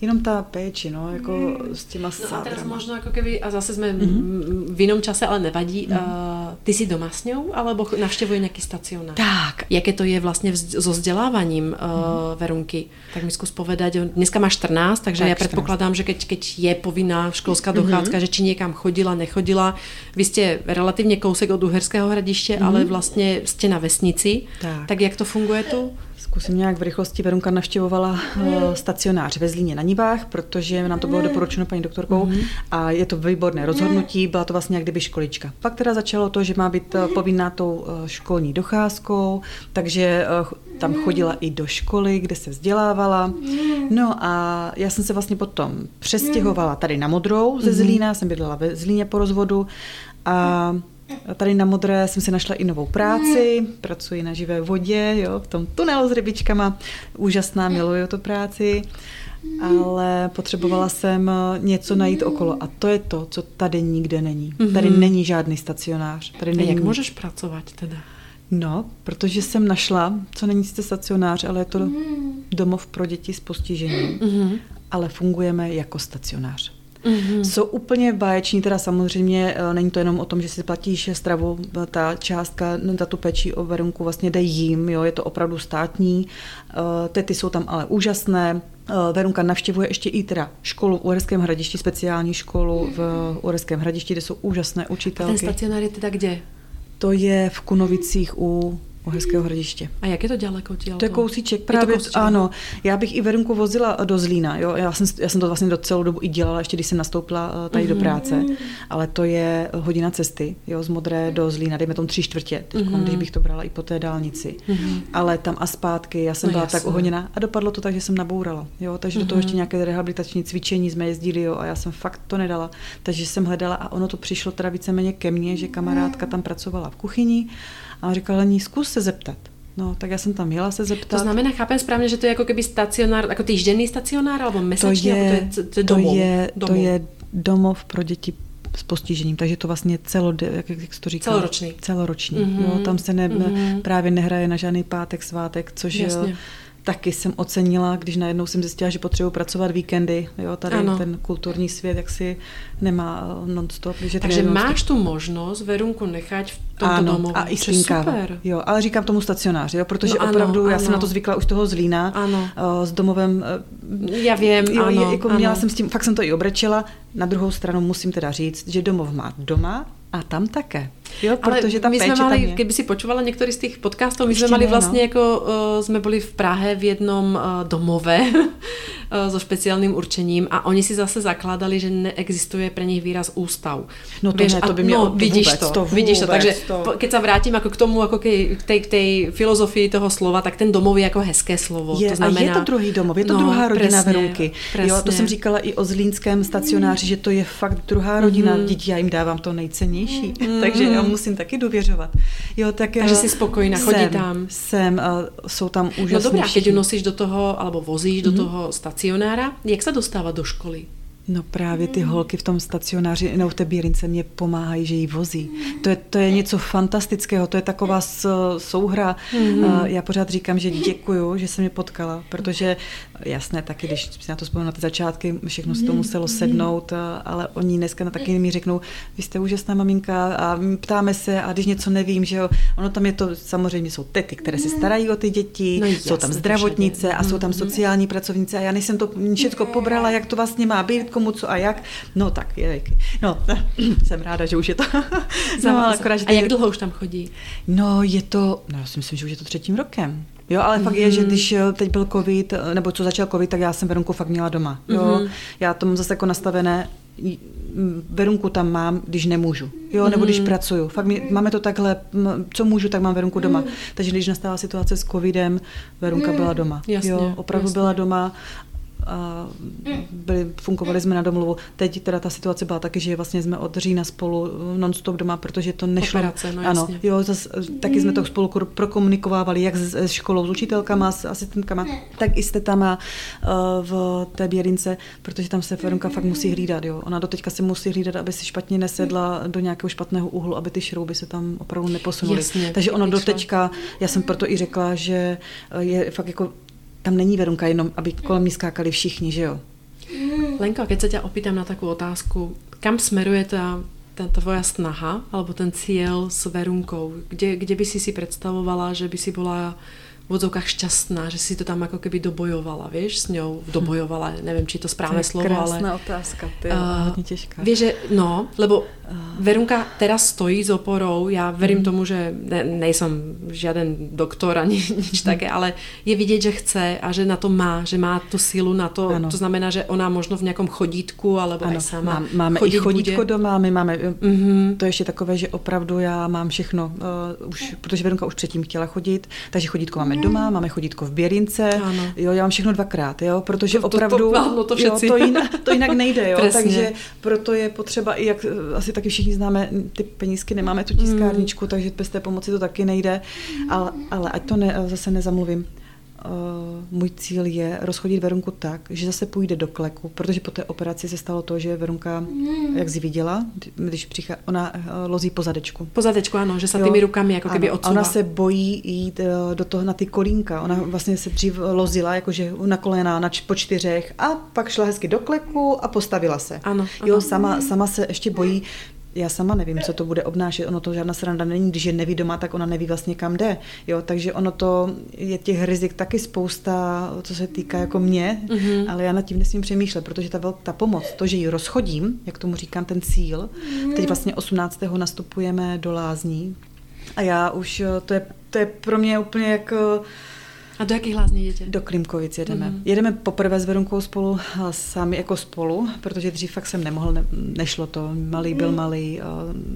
Jenom ta péči, no, jako s těma No a teraz možno ako keby, a zase sme Mhm. mm-hmm. v inom čase, ale nevadí, mm-hmm. uh, ty si doma s ňou, alebo navštevuje nejaký stacionár? Tak, Jaké to je vlastne vz- so vzdelávaním uh, Mhm. Verunky? Tak mi skús povedať, dneska má 14, takže Tak, ja predpokladám, že keď, keď je povinná školská Mhm. dochádzka, že či niekam chodila, nechodila. Vy ste relatívne kousek od Uherského hradiště, ale vlastne ste na vesnici. Tak. tak jak to funguje tu? Zkusím nějak v rychlosti. Verunka navštěvovala uh, stacionář ve Zlíně na Nivách, protože nám to bylo doporučeno paní doktorkou. A je to výborné rozhodnutí, byla to vlastně jak kdyby školička. Pak teda začalo to, že má být eh, povinná tou eh, školní docházkou, takže tam chodila i do školy, kde se vzdělávala. No a já jsem se vlastně potom přestěhovala tady na Modrou ze Zlína, jsem bydlela ve Zlíně po rozvodu. A Tady na Modré jsem si našla i novou práci, pracuji na živé vodě, jo, v tom tunelu s rybičkama, úžasná, miluju tu práci, ale potřebovala jsem něco najít okolo a to je to, co tady nikde není. Tady není žádný stacionář. Tady A není jak môžeš pracovať teda? No, protože jsem našla, co není sice stacionář, ale je to domov pro děti s postižením, Mhm. ale fungujeme jako stacionář. Mhm. Jsou úplně báječní, teda samozřejmě eh, není to jenom o tom, že si platíš stravu, eh, ta částka no, za tu péči o Verunku vlastně jde jim, jo, je to opravdu státní, Eh, tety jsou tam ale úžasné, Verunka navštěvuje ještě i teda školu v Uherském hradišti, speciální školu v Uherském hradišti, kde jsou úžasné A ten učitelky. stacionár je teda kde? To je v Kunovicích u Uherského hradiště. A jak je to ďaleko odtiaľ? To je kousíček, Je to právě, kousíček, ano. Já bych i Verunku vozila do Zlína, jo. Já jsem, já jsem to vlastně do celou dobu i dělala, ještě když jsem nastoupila eh, tady Mhm. do práce, ale to je hodina cesty, jo, z Modré do Zlína, dejme tomu tři čtvrtě, teď, když bych to brala i po té dálnici. Ale tam a zpátky, já jsem Mhm. No byla jasné. tak uhoněna a dopadlo to tak, že jsem nabourala, jo, takže do toho Mhm. ještě nějaké rehabilitační cvičení jsme jezdili, jo, a já jsem fakt to nedala, takže jsem hledala a ono to přišlo teda víceméně ke mně, že kamarádka tam pracovala v kuchyni a říkala, ní zkus se zeptat. No, tak já jsem tam jela se zeptat. To znamená, chápem správne, že to je ako keby stacionár, ako týždenný stacionár, alebo to mesačný, alebo je, to je, to je to domov? je, to domov. je domov pro děti s postižením, takže to vlastně celo, jak, jak to říká? Celoroční. Celoroční, Mhm, jo, tam se ne, mhm. právě nehraje na žádný pátek, svátek, což Jasně. jo, taky jsem ocenila, když najednou jsem zjistila, že potřebuji pracovat víkendy, jo, tady Ano. ano. ten kulturní svět, jak si nemá eh, non-stop. Že Takže najednou máš tu možnosť Verunku nechať v tomto ano, domovu. a i super. Jo, ale říkám tomu stacionáři, jo, protože No ano, opravdu, já ano. jsem na to zvykla už toho Zlína, Ano. eh, s domovem eh, Ja viem, jo, je, jako měla áno. jsem s tím, fakt jsem to i obrečela. Na druhou stranu musím teda říct, že domov má doma a tam také. Jo, Ale protože ta my péče sme mali, tam je. keby si počúvala niektorý z tých podcastov, my sme Ešte mali ne, vlastne no. ako, uh, sme boli v Prahe v jednom uh, domove *laughs* so špeciálnym určením a oni si zase zakládali, že neexistuje pre nich výraz ústav. No to ne, to by mě- no, vidíš vůbec, to, to vidíš to, vůbec, takže to- keď sa vrátim ako k tomu, ako kej, k tej, k tej filozofii toho slova, tak ten domov je ako hezké slovo. Je, to znamená, a je to druhý domov, je to no, druhá rodina presne, Verunky. Jo, to jsem říkala i o zlínském stacionáři, že to je fakt druhá rodina. Mhm. Děti, já jim dávám to nejcennější, *laughs* takže já musím taky důvěřovat. Jo, tak, Takže eh, jsi spokojná, chodí tam. Jsem, a jsou tam No úžasní a keď všichni. ju nosíš do toho, alebo vozíš do toho stacionára, jak sa dostáva do školy? No právě ty holky v tom stacionáři, nebo v té bírince mě pomáhají, že ji vozí. To je, to je něco fantastického, to je taková souhra. Mm-hmm. Já pořád říkám, že děkuju, že se mě potkala, protože jasné, taky když si na to vzpomínám na ty začátky, všechno se to muselo sednout, ale oni dneska na taky mi řeknou, vy jste úžasná maminka a ptáme se a když něco nevím, že jo, ono tam je to, samozřejmě jsou tety, které se starají o ty děti, no, jsou tam zdravotnice a jsou tam sociální pracovníci a já nejsem to všechno pobrala, jak to vlastně má být, komu co a jak. No tak, je, no, *clears throat* jsem ráda, že už je to. *laughs* no, akorát, že a jak dlouho už tam chodí? No, je to, no, já si myslím, že už je to třetím rokem. Jo, ale mm-hmm. fakt je, že mhm. když eh, teď byl covid, eh, nebo co začal covid, tak já jsem Verunku fakt měla doma. Jo, mm-hmm. já to mám zase jako nastavené, Verunku tam mám, když nemůžu, jo, nebo když mm. pracuju. Fakt my, máme to takhle, co můžu, tak mám Verunku doma. Mm. Takže když nastala situace s covidem, Verunka byla doma. Jasně, jo, opravdu jasně. byla doma a byli, fungovali jsme na domluvu. Teď teda ta situace byla taky, že vlastně jsme od října spolu eh, non-stop doma, protože to nešlo. Operace, no ano, jo, zas, eh, taky jsme to spolu prokomunikovávali, jak s, s školou, s učitelkama, s asistentkama, tak i s tetama uh, v té běrince, protože tam se Verunka fakt musí hlídat. Jo. Ona doteďka se musí hlídat, aby si špatně nesedla do nějakého špatného úhlu, aby ty šrouby se tam opravdu neposunuly. Jasně, Takže ono doteďka, já jsem proto i řekla, že je fakt jako tam není Verunka jenom, aby kolem ní skákali všichni, že jo? Lenko, keď se tě opýtam na takovou otázku, kam smeruje ta, ta tvoja snaha, alebo ten cíl s Verunkou? Kde, kde by si si představovala, že by si byla v odzovkách šťastná, že si to tam jako keby dobojovala, víš, s ňou dobojovala, nevím, či to správné slovo, ale... krásná otázka, to je uh, hodně těžká. Víš, že, no, lebo Verunka teraz stojí s oporou, já verím mm. tomu, že ne, nejsem žiaden doktor ani *laughs* nič také, ale je vidět, že chce a že na to má, že má tu sílu na to, ano. to znamená, že ona možno v nějakom chodítku, alebo ano, aj sama mám, Máme i chodítko bude. doma, my máme, mm-hmm. to je ještě takové, že opravdu já mám všechno, uh, už, protože Verunka už předtím chtěla chodit, takže chodítko máme doma, máme chodítko v Běrince, ano. jo, já mám všechno dvakrát, jo, protože to, opravdu, to, to, no to, jo, to, jinak, to jinak nejde, jo, takže proto je potřeba i, jak asi taky všichni známe, ty penízky nemáme tu tiskárničku, mm. takže bez té pomoci to taky nejde, ale, ale ať to ne, zase nezamluvím. Uh, můj cíl je rozchodit Verunku tak, že zase půjde do kleku, protože po té operaci se stalo to, že Verunka, jak jsi viděla, když přichá, ona uh, lozí po zadečku. Po zadečku, ano, že se těmi rukami jako keby odsouvá. Ona se bojí jít uh, do toho na ty kolínka. Ona vlastně se dřív lozila, jakože na kolena na, po čtyřech a pak šla hezky do kleku a postavila se. Ano, ano. Jo, sama, sama se ještě bojí, já sama nevím, co to bude obnášet. Ono to žádná sranda není, když je neví doma, tak ona neví vlastně kam jde. Jo, takže ono to je těch rizik taky spousta, co se týká jako mě, mm-hmm. ale já nad tím nesmím přemýšlet, protože ta, velká ta pomoc, to, že ji rozchodím, jak tomu říkám, ten cíl, mm-hmm. teď vlastně 18. nastupujeme do lázní a já už, to je, to je pro mě úplně jako a do jakých lázní jdete? Do Klimkovic jedeme. Mm. Jedeme poprvé s Verunkou spolu, sami jako spolu, protože dřív fakt jsem nemohl, ne, nešlo to. Malý byl mhm. malý,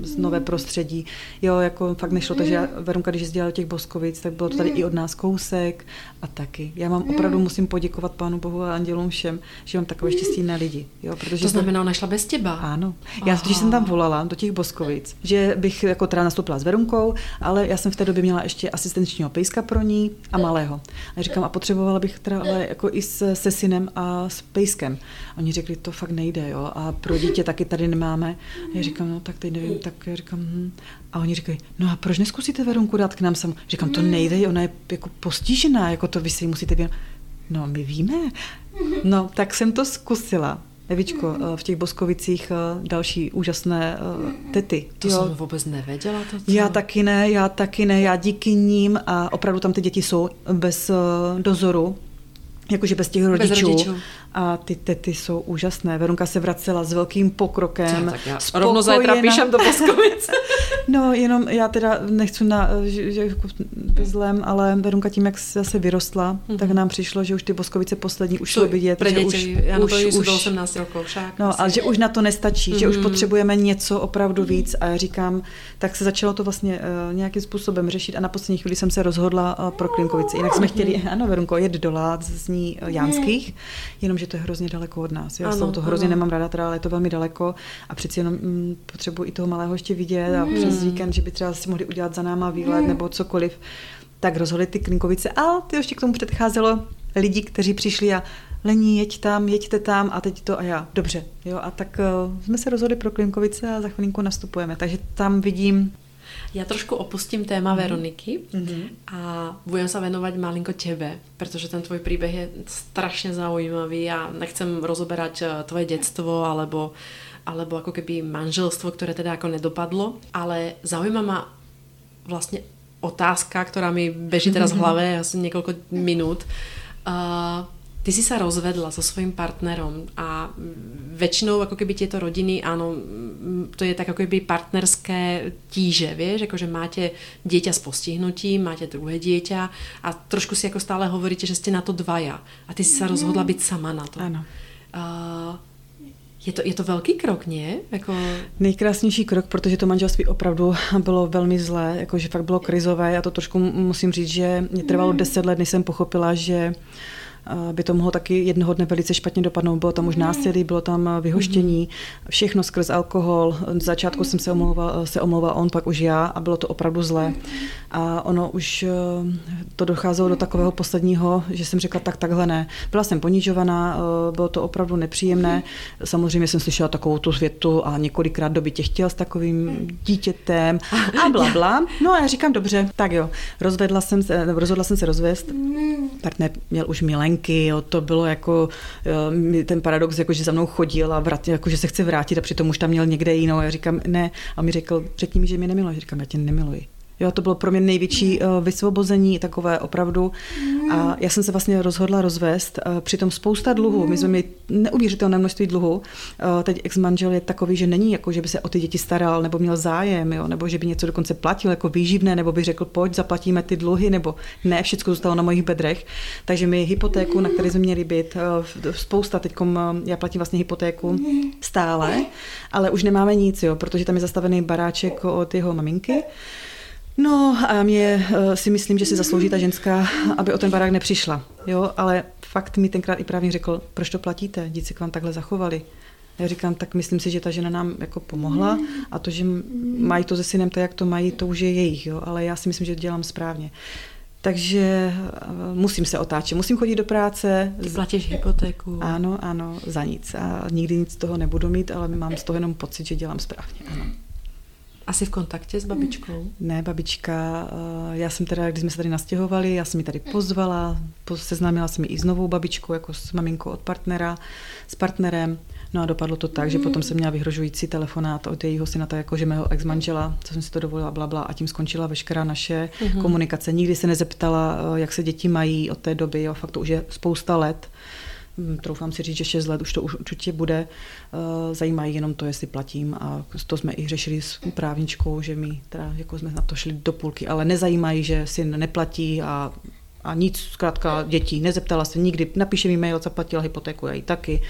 z nové prostředí. Jo, jako fakt nešlo, takže já, Verunka, když jezdila do těch Boskovic, tak bylo to tady i od nás kousek a taky. Já mám opravdu musím poděkovat Pánu Bohu a andělům všem, že mám takové štěstí na lidi. Jo, protože to znamená, ona šla bez těba? Ano. Já, když jsem tam volala do těch Boskovic, že bych jako teda nastoupila s Verunkou, ale já jsem v té době měla ještě asistenčního pejska pro ní a malého. A říkám, a potřebovala bych teda ale jako i se, se synem a s pejskem. Oni řekli, to fakt nejde, jo, a pro dítě taky tady nemáme. A já říkám, no tak teď nevím, tak já říkám, hm. A oni říkají, no a proč neskusíte Verunku dát k nám sam? Říkám, to nejde, ona je jako postižená, jako to vy si musíte věnovat. No, my víme. No, tak jsem to zkusila. Evičko, eh, v těch Boskovicích eh, další úžasné eh, tety. To jo. jsem vůbec nevěděla. To, co? Já taky ne, já taky ne, já díky ním a opravdu tam ty děti jsou bez dozoru, jakože bez těch rodičů. Bez rodičů. A ty tety jsou úžasné. Verunka se vracela s velkým pokrokem. Tak já rovno zajtra píšem do Boskovic. *laughs* no, jenom já teda nechci na, že, že jako zlem, ale Verunka tím, jak se zase vyrostla, mm-hmm. tak nám přišlo, že už ty Boskovice poslední už jsou vidět. Pre že už, já už, už, už 18 rokov však. No, ale že už na to nestačí, mm-hmm. že už mhm. potřebujeme něco opravdu víc a já říkám, tak se začalo to vlastně uh, nějakým způsobem řešit a na poslední chvíli jsem se rozhodla uh, pro Klinkovici. Jinak jsme chtěli, ano, Verunko, jet do Lát z ní uh, Jánských, jenomže to je hrozně daleko od nás. Já ano, to hrozně ano. nemám ráda, teda, ale je to velmi daleko a přeci jenom mm, potřebuji i toho malého ještě vidět a mm. přes víkend, že by třeba si mohli udělat za náma výlet mm. nebo cokoliv. Tak rozhodli ty Klinkovice, ale ty ještě k tomu předcházelo lidi, kteří přišli a Lení, jeď tam, jeďte tam a teď to a já. Dobře, jo, a tak uh, jsme se rozhodli pro Klimkovice a za chvilinku nastupujeme. Takže tam vidím já trošku opustím téma mm. Veroniky mm-hmm. a budem sa venovať malinko tebe, pretože ten tvoj príbeh je strašne zaujímavý a nechcem rozoberať eh, tvoje detstvo alebo, alebo ako keby manželstvo, ktoré teda ako nedopadlo, ale zaujíma ma vlastne otázka, ktorá mi beží teraz v hlave asi niekoľko minút. Uh, Ty si sa rozvedla so svojím partnerom a väčšinou ako keby tieto rodiny, áno, to je tak ako keby partnerské tíže, vieš, akože máte dieťa s postihnutím, máte druhé dieťa a trošku si ako stále hovoríte, že ste na to dvaja a ty si sa rozhodla byť sama na to. Áno. Uh, je to, je to velký krok, ne? Jako... Nejkrásnější krok, protože to manželství opravdu bylo velmi zlé, jakože fakt bylo krizové. Já to trošku musím říct, že mě trvalo deset let, než jsem pochopila, že uh, by to mohlo taky jednoho dne velice špatně dopadnout. Bylo tam už mhm. násilí, bylo tam vyhoštění, všechno skrz alkohol. Z začátku jsem se omlouval, se omlouval on, pak už já a bylo to opravdu zlé. A ono už eh, to docházelo do takového posledního, že jsem řekla tak, takhle ne. Byla jsem ponižovaná, eh, bylo to opravdu nepříjemné. Samozřejmě jsem slyšela takovou tu větu a několikrát doby tě chtěl s takovým dítětem a bla, bla. No a já říkám, dobře, tak jo, rozvedla jsem se, rozhodla jsem se rozvést, ne, měl už milenku myšlenky, jo, to bylo jako eh, ten paradox, jako že za mnou chodil a vrát, jako že se chce vrátit a přitom už tam měl někde jinou. Já říkám, ne. A mi řekl, řekni mi, že mě nemiluje. Říkám, já tě nemiluji. Jo, to bylo pro mě největší uh, vysvobození, takové opravdu. A já jsem se vlastně rozhodla rozvést. Uh, přitom spousta dluhů, my jsme měli neuvěřitelné množství dluhu. Uh, teď ex-manžel je takový, že není jako, že by se o ty děti staral, nebo měl zájem, jo, nebo že by něco dokonce platil jako výživné, nebo by řekl, pojď, zaplatíme ty dluhy, nebo ne, všechno zůstalo na mojich bedrech. Takže mi hypotéku, na které jsme měli být, spousta, teď já platím vlastně hypotéku stále, ale už nemáme nic, jo, protože tam je zastavený baráček od jeho maminky. No a mě uh, si myslím, že si zaslouží ta ženská, aby o ten barák nepřišla. Jo, ale fakt mi tenkrát i právě řekl, proč to platíte, se k vám takhle zachovali. Já říkám, tak myslím si, že ta žena nám jako pomohla a to, že mají to se synem tak, jak to mají, to už je jejich, jo? ale já si myslím, že to dělám správně. Takže uh, musím se otáčet, musím chodit do práce. Ty platíš hypotéku. Ano, ano, za nic. A nikdy nic z toho nebudu mít, ale mám z toho jenom pocit, že dělám správně. Ano. Asi v kontaktě s babičkou? Ne, babička, eh, já jsem teda, když jsme se tady nastěhovali, já jsem ji tady pozvala, seznámila jsem ji i s novou babičkou, jako s maminkou od partnera, s partnerem. No a dopadlo to tak, že potom jsem měla vyhrožující telefonát od jejího syna, tak jako že mého ex-manžela, co jsem si to dovolila, bla, bla, a tím skončila veškerá naše mm-hmm. komunikace. Nikdy se nezeptala, eh, jak se děti mají od té doby, jo, fakt to už je spousta let. Hm, troufám si říct, že 6 let už to už určitě bude. Eh, zajímají jenom to, jestli platím a to jsme i řešili s právničkou, že my teda jako jsme na to šli do půlky, ale nezajímají, že syn neplatí a a nic, zkrátka dětí, nezeptala se nikdy, napíše mi mail, zaplatila hypotéku, já ji taky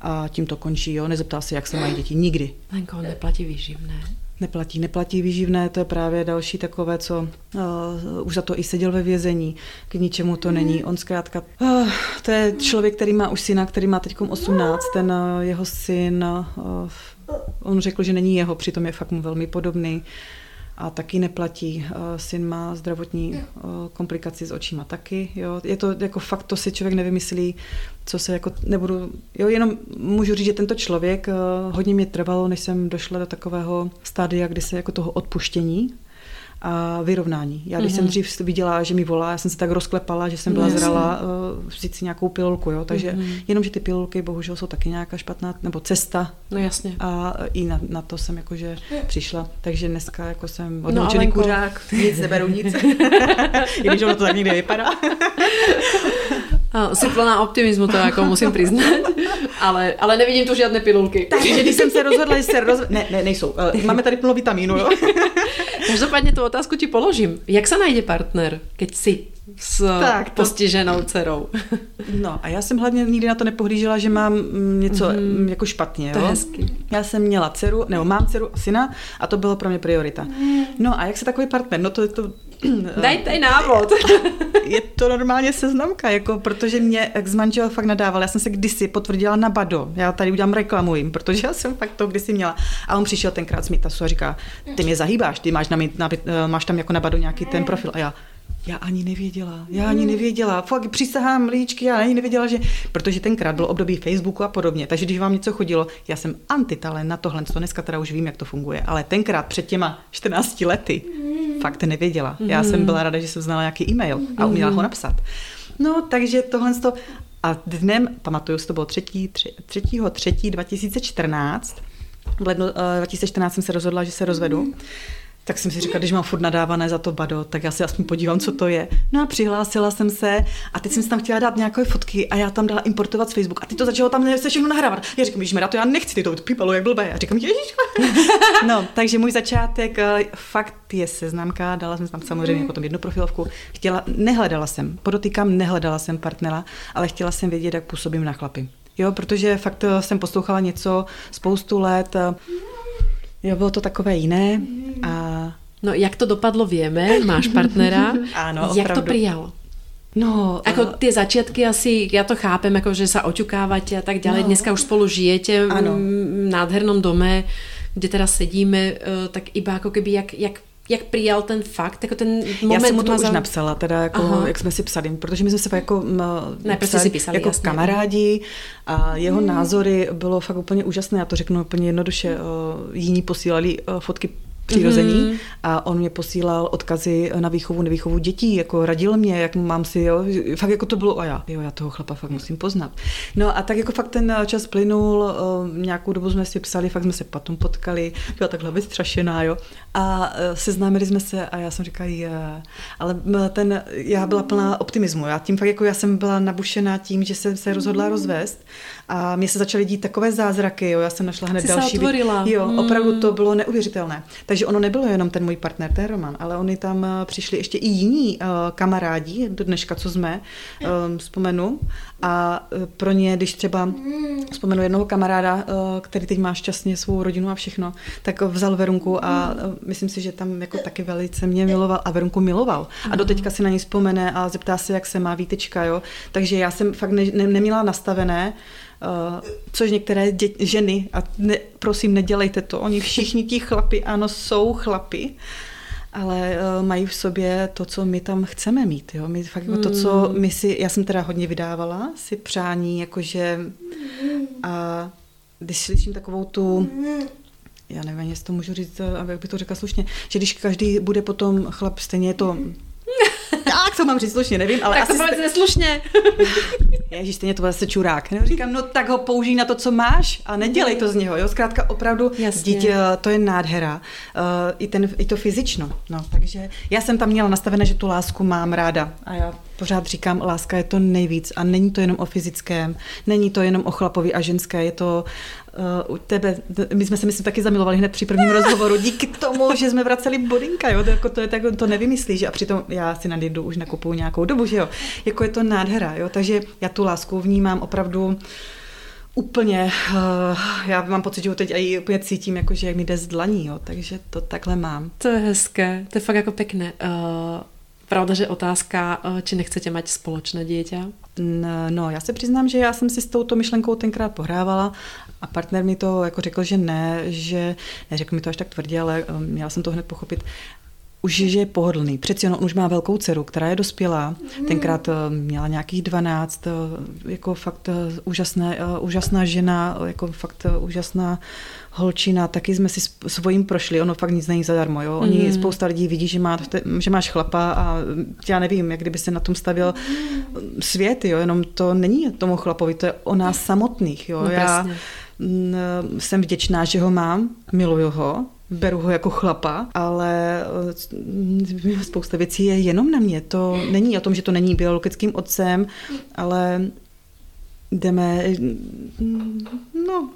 a tím to končí, jo, nezeptala se, jak se mají děti, nikdy. Lenko, neplatí výživné? Neplatí, neplatí výživné, to je právě další takové, co uh, už za to i seděl ve vězení, k ničemu to není. On zkrátka, uh, to je člověk, který má už syna, který má teď 18, ten uh, jeho syn, uh, on řekl, že není jeho, přitom je fakt mu velmi podobný. Uh, a taky neplatí. Eh, syn má zdravotní eh, komplikaci s očima taky. Jo. Je to jako fakt, to si člověk nevymyslí, co se jako nebudu, jo, jenom můžu říct, že tento člověk eh, hodně mě trvalo, než jsem došla do takového stádia, kdy se jako toho odpuštění, a vyrovnání. Já když mm-hmm. jsem mhm. dřív viděla, že mi volá, já jsem se tak rozklepala, že jsem byla no, zrala uh, vzít si nějakou pilulku, jo. Takže mm-hmm. jenom, že ty pilulky bohužel jsou taky nějaká špatná, nebo cesta. No jasně. A i na, na to jsem jakože přišla. Takže dneska jako jsem odloučený no, kuřák, nic neberu nic. *laughs* *laughs* I když ono to tak někde vypadá. *laughs* Jsi plná optimismu, to jako musím přiznat, ale, ale nevidím tu žádné pilulky. Takže když jsem se rozhodla, že se roz... Ne, ne, nejsou. Máme tady plno vitamínu, jo. *laughs* Každopádně tu otázku ti položím. Jak se najde partner, keď si s tak, to... postiženou dcerou? No a já jsem hlavně nikdy na to nepohlížela, že mám mm, něco mm, jako špatně. To je hezky. Já jsem měla dceru, nebo mám dceru a syna a to bylo pro mě priorita. No a jak se takový partner? No to je to... *clears throat* Dajte návod. *laughs* je to normálně seznamka, jako, protože mě ex-manžel fakt nadával. Já jsem se kdysi potvrdila na Bado. Já tady udělám reklamu jim, protože já jsem fakt to kdysi měla. A on přišel tenkrát z Mitasu a říká, ty mě zahýbáš, ty máš, na, na, máš tam jako na Bado nějaký ten profil. A já, Já ani nevěděla, já ani nevěděla, fakt přísahám líčky, já ani nevěděla, že, protože tenkrát bylo období Facebooku a podobně, takže když vám něco chodilo, já jsem antitalent na tohle, to dneska teda už vím, jak to funguje, ale tenkrát před těma 14 lety fakt nevěděla. Já jsem byla ráda, že jsem znala nějaký e-mail a uměla ho napsat. No, takže tohle to, a dnem, pamatuju to bylo 3. 3. 3. 2014, v lednu uh, 2014 jsem se rozhodla, že se rozvedu. Tak jsem si říkala, když mám furt nadávané za to bado, tak já si aspoň podívám, co to je. No a přihlásila jsem se a teď jsem si tam chtěla dát nějaké fotky a já tam dala importovat z Facebook a ty to začalo tam se všechno nahrávat. Já říkám, že to já nechci, ty to pípalo jak blbé. Já říkám, ježiš. *laughs* no, takže můj začátek eh, fakt je seznamka, dala jsem tam samozřejmě potom jednu profilovku. Chtěla, nehledala jsem, podotýkám, nehledala jsem partnera, ale chtěla jsem vědět, jak působím na chlapy. Jo, protože fakt eh, jsem poslouchala něco spoustu let, eh, Jo, bylo to takové jiné. A... No, jak to dopadlo, vieme, máš partnera. *laughs* Áno, Jak to prijal? No, ako uh, tie začiatky asi, ja to chápem, ako že sa oťukávate a tak ďalej. No, Dneska už spolu žijete ano. v nádhernom dome, kde teraz sedíme, tak iba ako keby jak, jak jak přijal ten fakt, jako ten moment. Já jsem mu to mazal... už napsala, teda jako, Aha. jak jsme si psali, protože my jsme se jako, ne, psali, si písali, jako jasně. kamarádi a jeho hmm. názory bylo fakt úplně úžasné, já to řeknu úplně jednoduše, jiní posílali fotky přirození mm-hmm. a on mě posílal odkazy na výchovu, nevýchovu dětí, jako radil mě, jak mám si, jo, fakt jako to bylo a já, jo, já toho chlapa fakt musím poznat. No a tak jako fakt ten čas plynul, nějakou dobu jsme si psali, fakt jsme se potom potkali, byla takhle vystrašená, jo, a seznámili jsme se a já jsem říkala, je, ale ten, já byla plná optimismu, já tím fakt jako já jsem byla nabušená tím, že jsem se rozhodla rozvést a mě se začaly dít takové zázraky, jo, já jsem našla hned Jsi další. Se jo, opravdu to bylo neuvěřitelné. Takže ono nebylo jenom ten můj partner, ten Roman, ale oni tam přišli ještě i jiní uh, kamarádi, do dneška, co jsme, um, vzpomenu. A pro ně, když třeba vzpomenu jednoho kamaráda, uh, který teď má šťastně svou rodinu a všechno, tak vzal Verunku a uh, myslím si, že tam jako taky velice mě miloval a Verunku miloval. A doteďka si na ní vzpomene a zeptá se, jak se má Vítečka, jo. Takže já jsem fakt ne, ne, neměla nastavené, Uh, což některé dě- ženy, a ne, prosím, nedělejte to, oni všichni ti chlapi, ano, jsou chlapi, ale uh, mají v sobě to, co my tam chceme mít. Jo? My fakt jako to, co my si, já jsem teda hodně vydávala, si přání, jakože a když slyším takovou tu já nevím, jestli to můžu říct, jak bych to řekla slušně, že když každý bude potom chlap, stejně je to *laughs* jak to mám říct slušně, nevím, ale tak asi... to povedz neslušně. *laughs* Ježíš, stejně to bude zase čurák. Ne? Říkám, no tak ho použij na to, co máš a nedělej to z něho. Jo? Zkrátka opravdu, dítě, to je nádhera. Uh, i, ten, I to fyzično. No, takže já jsem tam měla nastavené, že tu lásku mám ráda. A já pořád říkám, láska je to nejvíc a není to jenom o fyzickém, není to jenom o chlapovi a ženské, je to uh, tebe, my jsme se myslím taky zamilovali hned při prvním rozhovoru, díky tomu, že jsme vraceli bodinka, jo, to, jako to je tak, to nevymyslíš, a přitom já si na Didu už nakupuju nějakou dobu, že jo, jako je to nádhera, jo, takže já tu lásku vnímám opravdu úplně, uh, já mám pocit, že ho teď i úplně cítím, jako, že mi jde z dlaní, jo, takže to takhle mám. To je hezké, to je fakt jako pěkné. Pravda, že otázka, či nechcete mať společné dieťa? No, já se přiznám, že já jsem si s touto myšlenkou tenkrát pohrávala a partner mi to jako řekl, že ne, že neřekl mi to až tak tvrdě, ale měla jsem to hned pochopit už že je pohodlný. Přeci on už má velkou dceru, která je dospělá. Tenkrát měla nějakých 12, jako fakt úžasné, úžasná žena, jako fakt úžasná holčina, taky jsme si svojím prošli, ono fakt nic není zadarmo, jo. Oni, mm. spousta lidí vidí, že, má, že máš chlapa a já nevím, jak kdyby se na tom stavil svět, jo, jenom to není tomu chlapovi, to je o nás samotných, jo. No, já m, jsem vděčná, že ho mám, miluju ho, beru ho jako chlapa, ale spousta věcí je jenom na mě. To není o tom, že to není biologickým otcem, ale jdeme, no,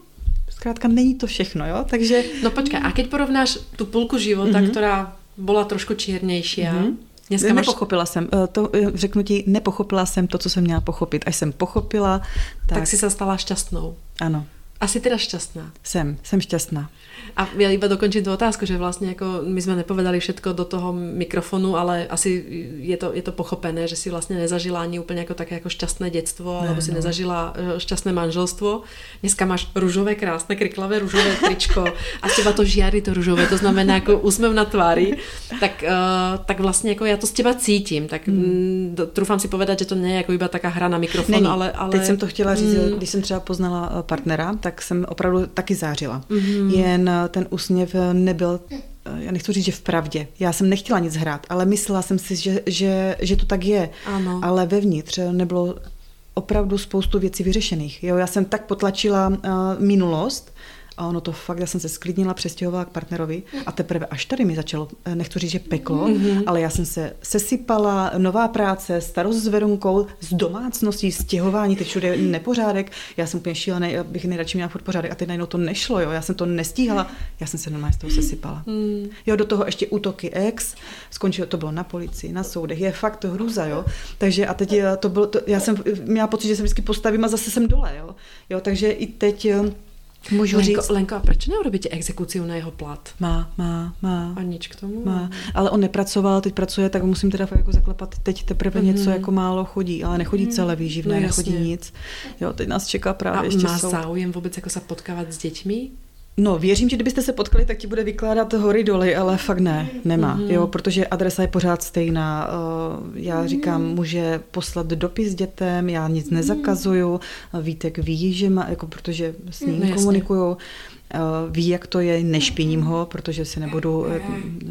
zkrátka není to všechno, jo? Takže... No počkej, a keď porovnáš tu půlku života, mm-hmm. která byla trošku čiernější, mm-hmm. Dneska nepochopila máš... jsem, to řeknu ti, nepochopila jsem to, co jsem měla pochopit. Až jsem pochopila, tak... Tak si se stala šťastnou. Ano. Asi teda šťastná. Jsem, jsem šťastná. A ja iba dokončím tú otázku, že vlastne ako my sme nepovedali všetko do toho mikrofonu, ale asi je to, je to pochopené, že si vlastne nezažila ani úplne ako také ako šťastné detstvo, ne, alebo si no. nezažila e, šťastné manželstvo. Dneska máš rúžové, krásne, kriklavé rúžové tričko a z teba to žiari to rúžové, to znamená ako úsmev na tvári. Tak, uh, tak vlastne ako ja to z teba cítim. Tak hmm. trúfam si povedať, že to nie je ako iba taká hra na mikrofon, Není. ale, ale... Teď jsem to chtěla říct, mm. když jsem třeba poznala e, partnera, tak jsem opravdu taky zářila. Mm. Jen ten úsměv nebyl já nechci říct, že v pravdě. Já jsem nechtěla nic hrát, ale myslela jsem si, že, že, že to tak je. Ano. Ale vevnitř nebylo opravdu spoustu věcí vyřešených. Jo, já jsem tak potlačila uh, minulost, a ono to fakt, já jsem se sklidnila, přestěhovala k partnerovi a teprve až tady mi začalo, eh, nechci říct, že peklo, mm-hmm. ale já jsem se sesypala, nová práce, starost s Verunkou, z domácností, stěhování, teď všude nepořádek, já jsem úplně šílený, bych nejradši měla furt pořádek a teď najednou to nešlo, jo, já jsem to nestíhala, já jsem se normálně z toho sesypala. Mm. Jo, do toho ještě útoky ex, skončilo, to bylo na policii, na soudech, je fakt hruza, jo, takže a teď eh, to bylo, to, já jsem měla pocit, že se vždycky postavím a zase jsem dole, jo, jo takže i teď eh, Můžu Lenko, říct... Lenko, a proč neurobíte exekuci na jeho plat? Má, má, má. A nič k tomu? Má. Ale on nepracoval, teď pracuje, tak musím teda jako zaklepat. Teď teprve mm-hmm. něco jako málo chodí, ale nechodí mm-hmm. celé výživné, no, nechodí nic. Jo, teď nás čeká právě a ještě má soud. záujem vůbec jako se potkávat s dětmi? No, věřím, že kdybyste se potkali, tak ti bude vykládat hory doly, ale fakt ne, nemá, mm-hmm. jo, protože adresa je pořád stejná. Eh, já říkám, může poslat dopis dětem, já nic nezakazuju, Vítek ví, že má, jako protože s ním no, komunikuju, eh, ví, jak to je, nešpiním ho, protože si nebudu eh,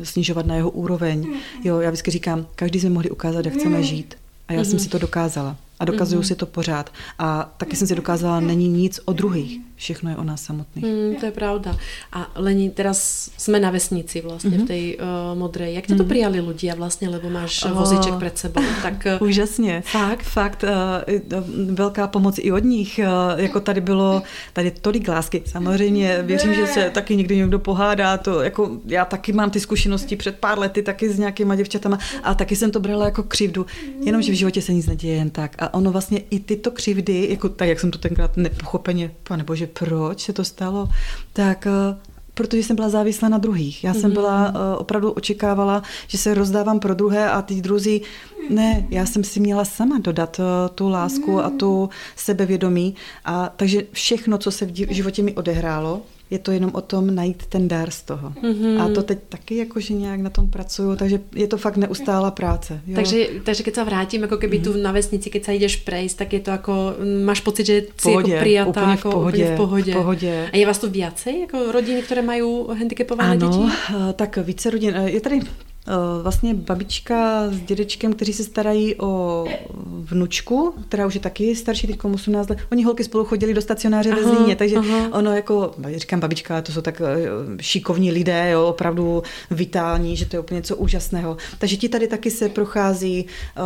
snižovat na jeho úroveň. Jo, já vždycky říkám, každý jsme mohli ukázat, jak chceme žít. A já mm-hmm. jsem si to dokázala. A dokazuju mm-hmm. si to pořád. A taky jsem si dokázala, není nic o druhých. Všechno je o nás samotných. Mm, to je pravda. A Leni, teraz jsme na vesnici vlastně mm-hmm. v té uh, modrej. Jak tě to mm-hmm. přijali ľudia vlastně, lebo máš oh. vozíček před sebou? Tak, uh, Úžasně. Fakt, fakt. Uh, velká pomoc i od nich. Uh, jako tady bylo, tady tolik lásky. Samozřejmě věřím, že se taky někdy někdo pohádá. To, jako, já taky mám ty zkušenosti před pár lety taky s nějakýma děvčatama a taky jsem to brala jako křivdu. Jenomže v životě se nic neděje jen tak. A ono vlastně i tyto křivdy, jako tak, jak jsem to tenkrát nepochopeně, pane bože, proč se to stalo, tak eh, protože jsem byla závislá na druhých. Já jsem byla, uh, opravdu očekávala, že se rozdávám pro druhé a ty druzí, ne, já jsem si měla sama dodat uh, tu lásku a tu sebevědomí. A takže všechno, co se v životě mi odehrálo, je to jenom o tom najít ten dar z toho. Mm-hmm. A to teď taky jakože nějak na tom pracuju, takže je to fakt neustála práce. Jo. Takže, takže keď se vrátím, jako keby mm-hmm. tu na vesnici, keď se jdeš prejsť, tak je to jako, máš pocit, že jsi jako prijatá, úplně jako v pohodě, úplně v pohodě. V pohodě. A je vás tu viacej, jako rodiny, které mají handicapované ano, děti? Ano, tak více rodin. Je tady Eh, vlastně babička s dědečkem, kteří se starají o vnučku, která už je taky starší, teď 18 let. Oni holky spolu chodili do stacionáře ve Zlíně, takže aha. ono jako, říkám babička, to jsou tak eh, šikovní lidé, jo, opravdu vitální, že to je úplně něco úžasného. Takže ti tady taky se prochází, eh,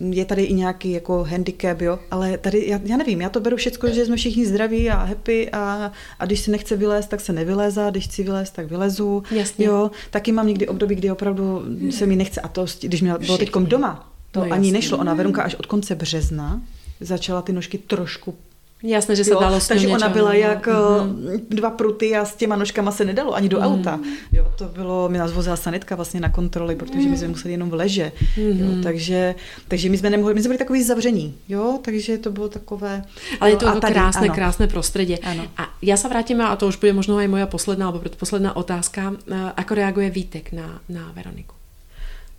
je tady i nějaký jako handicap, jo, ale tady, já, já nevím, já to beru všechno, že jsme všichni zdraví a happy a, a když si nechce vylézt, tak se nevylézá, když chci vylézt, tak vylezu. Jasně. Jo, taky mám někdy období, kdy opravdu opravdu se mi nechce. A to, když měla, bylo teď doma, to no, ani nešlo. Ona Verunka až od konce března začala ty nožky trošku Jasné, že se jo, dalo Takže ona byla jak mm-hmm. dva pruty a s těma nožkama se nedalo ani do mm. auta. Jo, to bylo, mi nás vozila sanitka vlastně na kontroly, protože my jsme museli jenom v leže. Mm. Jo, mhm. takže, takže my jsme nemohli, my jsme byli takový zavření, jo, takže to bylo takové. Ale je to jako tady, krásné, ano. krásné prostředí. Ano. A já se vrátím, a to už bude možná i moja posledná, alebo posledná otázka, ako reaguje Vítek na, na Veroniku?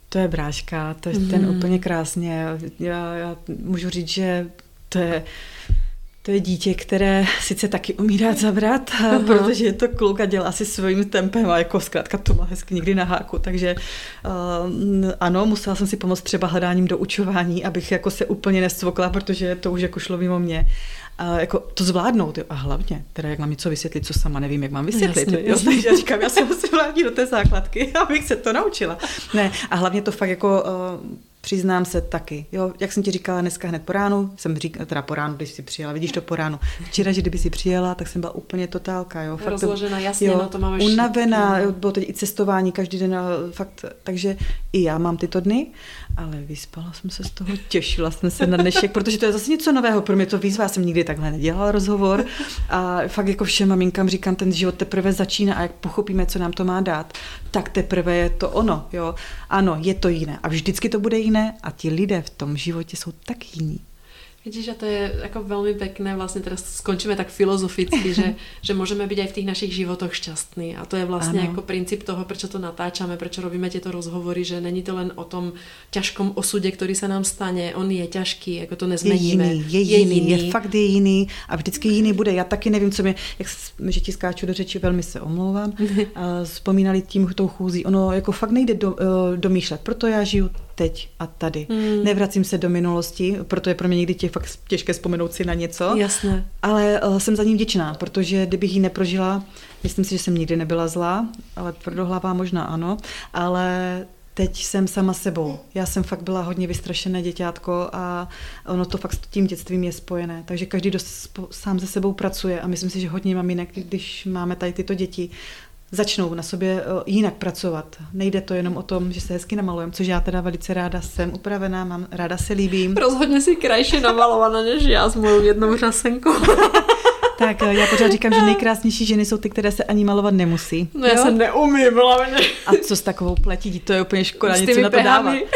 To je bráška, to je mm. ten úplně krásně. Já, já můžu říct, že to je to je dítě, které sice taky umí dát zabrat, uh-huh. *laughs* protože je to kluk a dělá si svým tempem a jako zkrátka to má hezky někdy na háku, takže uh, ano, musela jsem si pomoct třeba hledáním do učování, abych jako se úplně nestvokla, protože to už jako šlo mimo mě. A jako to zvládnout, jo. a hlavně, teda jak mám něco vysvětlit, co sama nevím, jak mám vysvětlit. Jasně, jo. *laughs* Takže já říkám, já se musím vrátit do té základky, *laughs* abych se to naučila. Ne, a hlavně to fakt jako uh, Přiznám se taky. Jo, jak jsem ti říkala dneska hned po ránu, jsem říkala, teda po ránu, když jsi přijela, vidíš to po ránu. Včera, že kdyby si přijela, tak jsem byla úplně totálka. Jo, fakt Rozložena, jasně, jo, no to máme Unavená, jo, bylo teď i cestování každý den, fakt, takže i já mám tyto dny, ale vyspala jsem se z toho, těšila jsem se na dnešek, protože to je zase něco nového, pro mě to výzva, já jsem nikdy takhle nedělala rozhovor a fakt jako všem maminkám říkám, ten život teprve začíná a jak pochopíme, co nám to má dát, tak teprve je to ono, jo. Ano, je to jiné a vždycky to bude jiné a ti lidé v tom životě jsou tak jiní. Vidíš, a to je ako veľmi pekné, vlastne teraz skončíme tak filozoficky, že, *laughs* že môžeme byť aj v tých našich životoch šťastní. A to je vlastne ano. ako princíp toho, prečo to natáčame, prečo robíme tieto rozhovory, že není to len o tom ťažkom osude, ktorý sa nám stane. On je ťažký, ako to nezmeníme. Je jiný, je, je jiný, jiný, je fakt je jiný a vždycky jiný bude. Já taky nevím, co mě, jak že ti skáču do řeči, velmi se omlouvám, *laughs* vzpomínali tím tou chůzí. Ono jako fakt nejde do, uh, domýšlet, proto já žiju teď a tady. Hmm. Nevracím se do minulosti, proto je pro mě někdy tě fakt těžké vzpomenout si na něco. Jasné. Ale uh, jsem za ním vděčná, protože kdybych ji neprožila, myslím si, že jsem nikdy nebyla zlá, ale tvrdohlavá možná ano, ale teď jsem sama sebou. Já jsem fakt byla hodně vystrašené děťátko a ono to fakt s tím dětstvím je spojené. Takže každý dost sám se sebou pracuje a myslím si, že hodně maminek, když máme tady tyto děti, začnou na sobě eh, jinak pracovat. Nejde to jenom o tom, že se hezky namalujeme, což já teda velice ráda jsem upravená, mám ráda se líbím. Rozhodně si krajší namalovaná než já s mojou jednou řasenkou. *laughs* Tak eh, já pořád říkám, že nejkrásnější ženy jsou ty, které se ani malovat nemusí. No já jo? se neumím hlavně. A co s takovou pletí, to je úplně škoda, s něco na to dávat. *clears throat*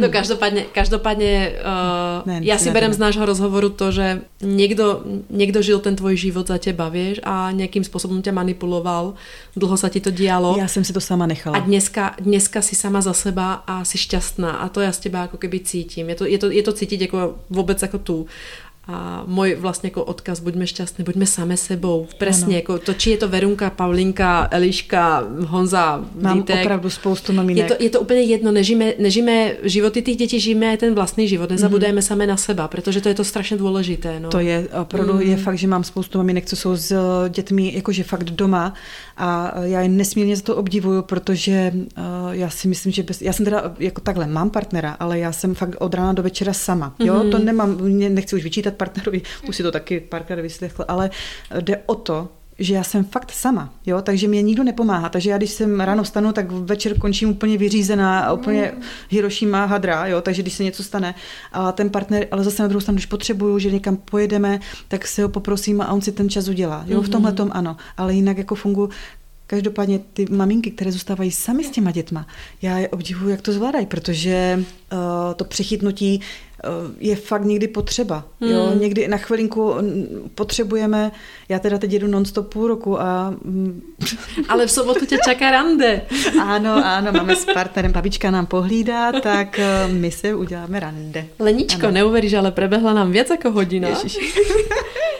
No každopádně, každopádně uh, ne, já si berem z nášho rozhovoru to, že někdo, někdo žil ten tvoj život za teba, vieš, a nějakým způsobem tě manipuloval, dlho se ti to dialo. Já jsem si to sama nechala. A dneska, dneska si sama za seba a si šťastná a to já z teba jako keby cítím. Je to, je to, je to cítit jako vůbec jako tu. A můj vlastně jako odkaz, buďme šťastní, buďme sami sebou. Přesně, jako to, či je to Verunka, Paulinka, Eliška, Honza, Mám Vítek. opravdu spoustu maminek. Je to, je to úplně jedno, nežíme, nežíme životy těch dětí, žijeme ten vlastní život, nezabudujeme mm. sami na seba, protože to je to strašně důležité. No. To je, opravdu mm. je fakt, že mám spoustu maminek, co jsou s dětmi jakože fakt doma a já je nesmírně za to obdivuju, protože uh, já si myslím, že bez, já jsem teda jako takhle, mám partnera, ale já jsem fakt od rána do večera sama. Jo, mm. to nemám, nechci už vyčítat partnerovi, už si to taky párkrát vyslechl, ale jde o to, že já jsem fakt sama, jo, takže mě nikdo nepomáhá, takže já když jsem ráno vstanu, tak večer končím úplně vyřízená a úplně Hiroshima hadra, jo, takže když se něco stane. A ten partner, ale zase na druhou stranu, když potřebuju, že někam pojedeme, tak se ho poprosím a on si ten čas udělá, jo, v tomhle tom ano, ale jinak jako funguji Každopádně ty maminky, které zůstávají sami s těma dětma, já je obdivuju, jak to zvládají, protože uh, to přechytnutí je fakt někdy potřeba. Hmm. Jo? Někdy na chvilinku potřebujeme, já teda teď jedu non-stop půl roku a... Mm, *laughs* Ale v sobotu tě čeká rande. ano, ano, máme s partnerem, babička nám pohlídá, tak uh, my se uděláme rande. Leničko, ano. neuveríš, ale prebehla nám víc jako hodina. Ježiš. *laughs*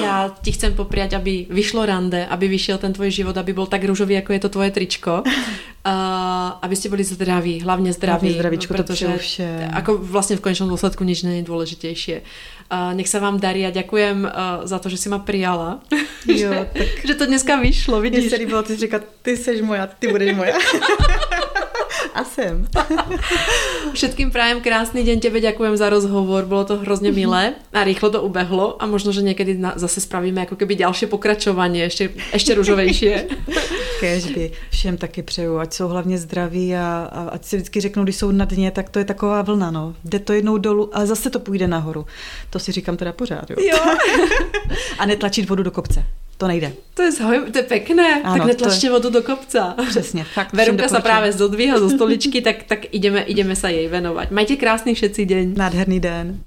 Já ti chcem popriať, aby vyšlo rande, aby vyšel ten tvoj život, aby byl tak růžový, jako je to tvoje tričko. *laughs* Uh, aby ste boli zdraví, hlavně zdraví. Hlavně zdravíčko, protože to vše. Ako vlastně v konečnom dôsledku nič není důležitější. Uh, nech se vám darí a ďakujem uh, za to, že si ma prijala. Jo, *laughs* tak... že to dneska vyšlo, vidíš. Mně se líbilo, ty jsi říkat, ty jsi moja, ty budeš moja. *laughs* A jsem. *laughs* Všetkým prajem krásný deň, tebe ďakujem za rozhovor, bylo to hrozně milé a rýchlo to ubehlo a možno, že někdy zase spravíme jako keby další pokračování, ještě, ještě růžovější. *laughs* Kežby. Všem taky přeju, ať jsou hlavně zdraví a, a ať si vždycky řeknou, když jsou na dně, tak to je taková vlna, no. Jde to jednou dolů a zase to půjde nahoru. To si říkám teda pořád, jo. jo. *laughs* a netlačit vodu do kopce. To nejde. To je, zhoj, to je pekné. Ano, tak netlačte je... vodu do kopca. Přesně. Fakt, Verunka se právě zdodvíha zo stoličky, tak, tak ideme, ideme sa jej venovať. Majte krásný všetci deň. Nádherný den.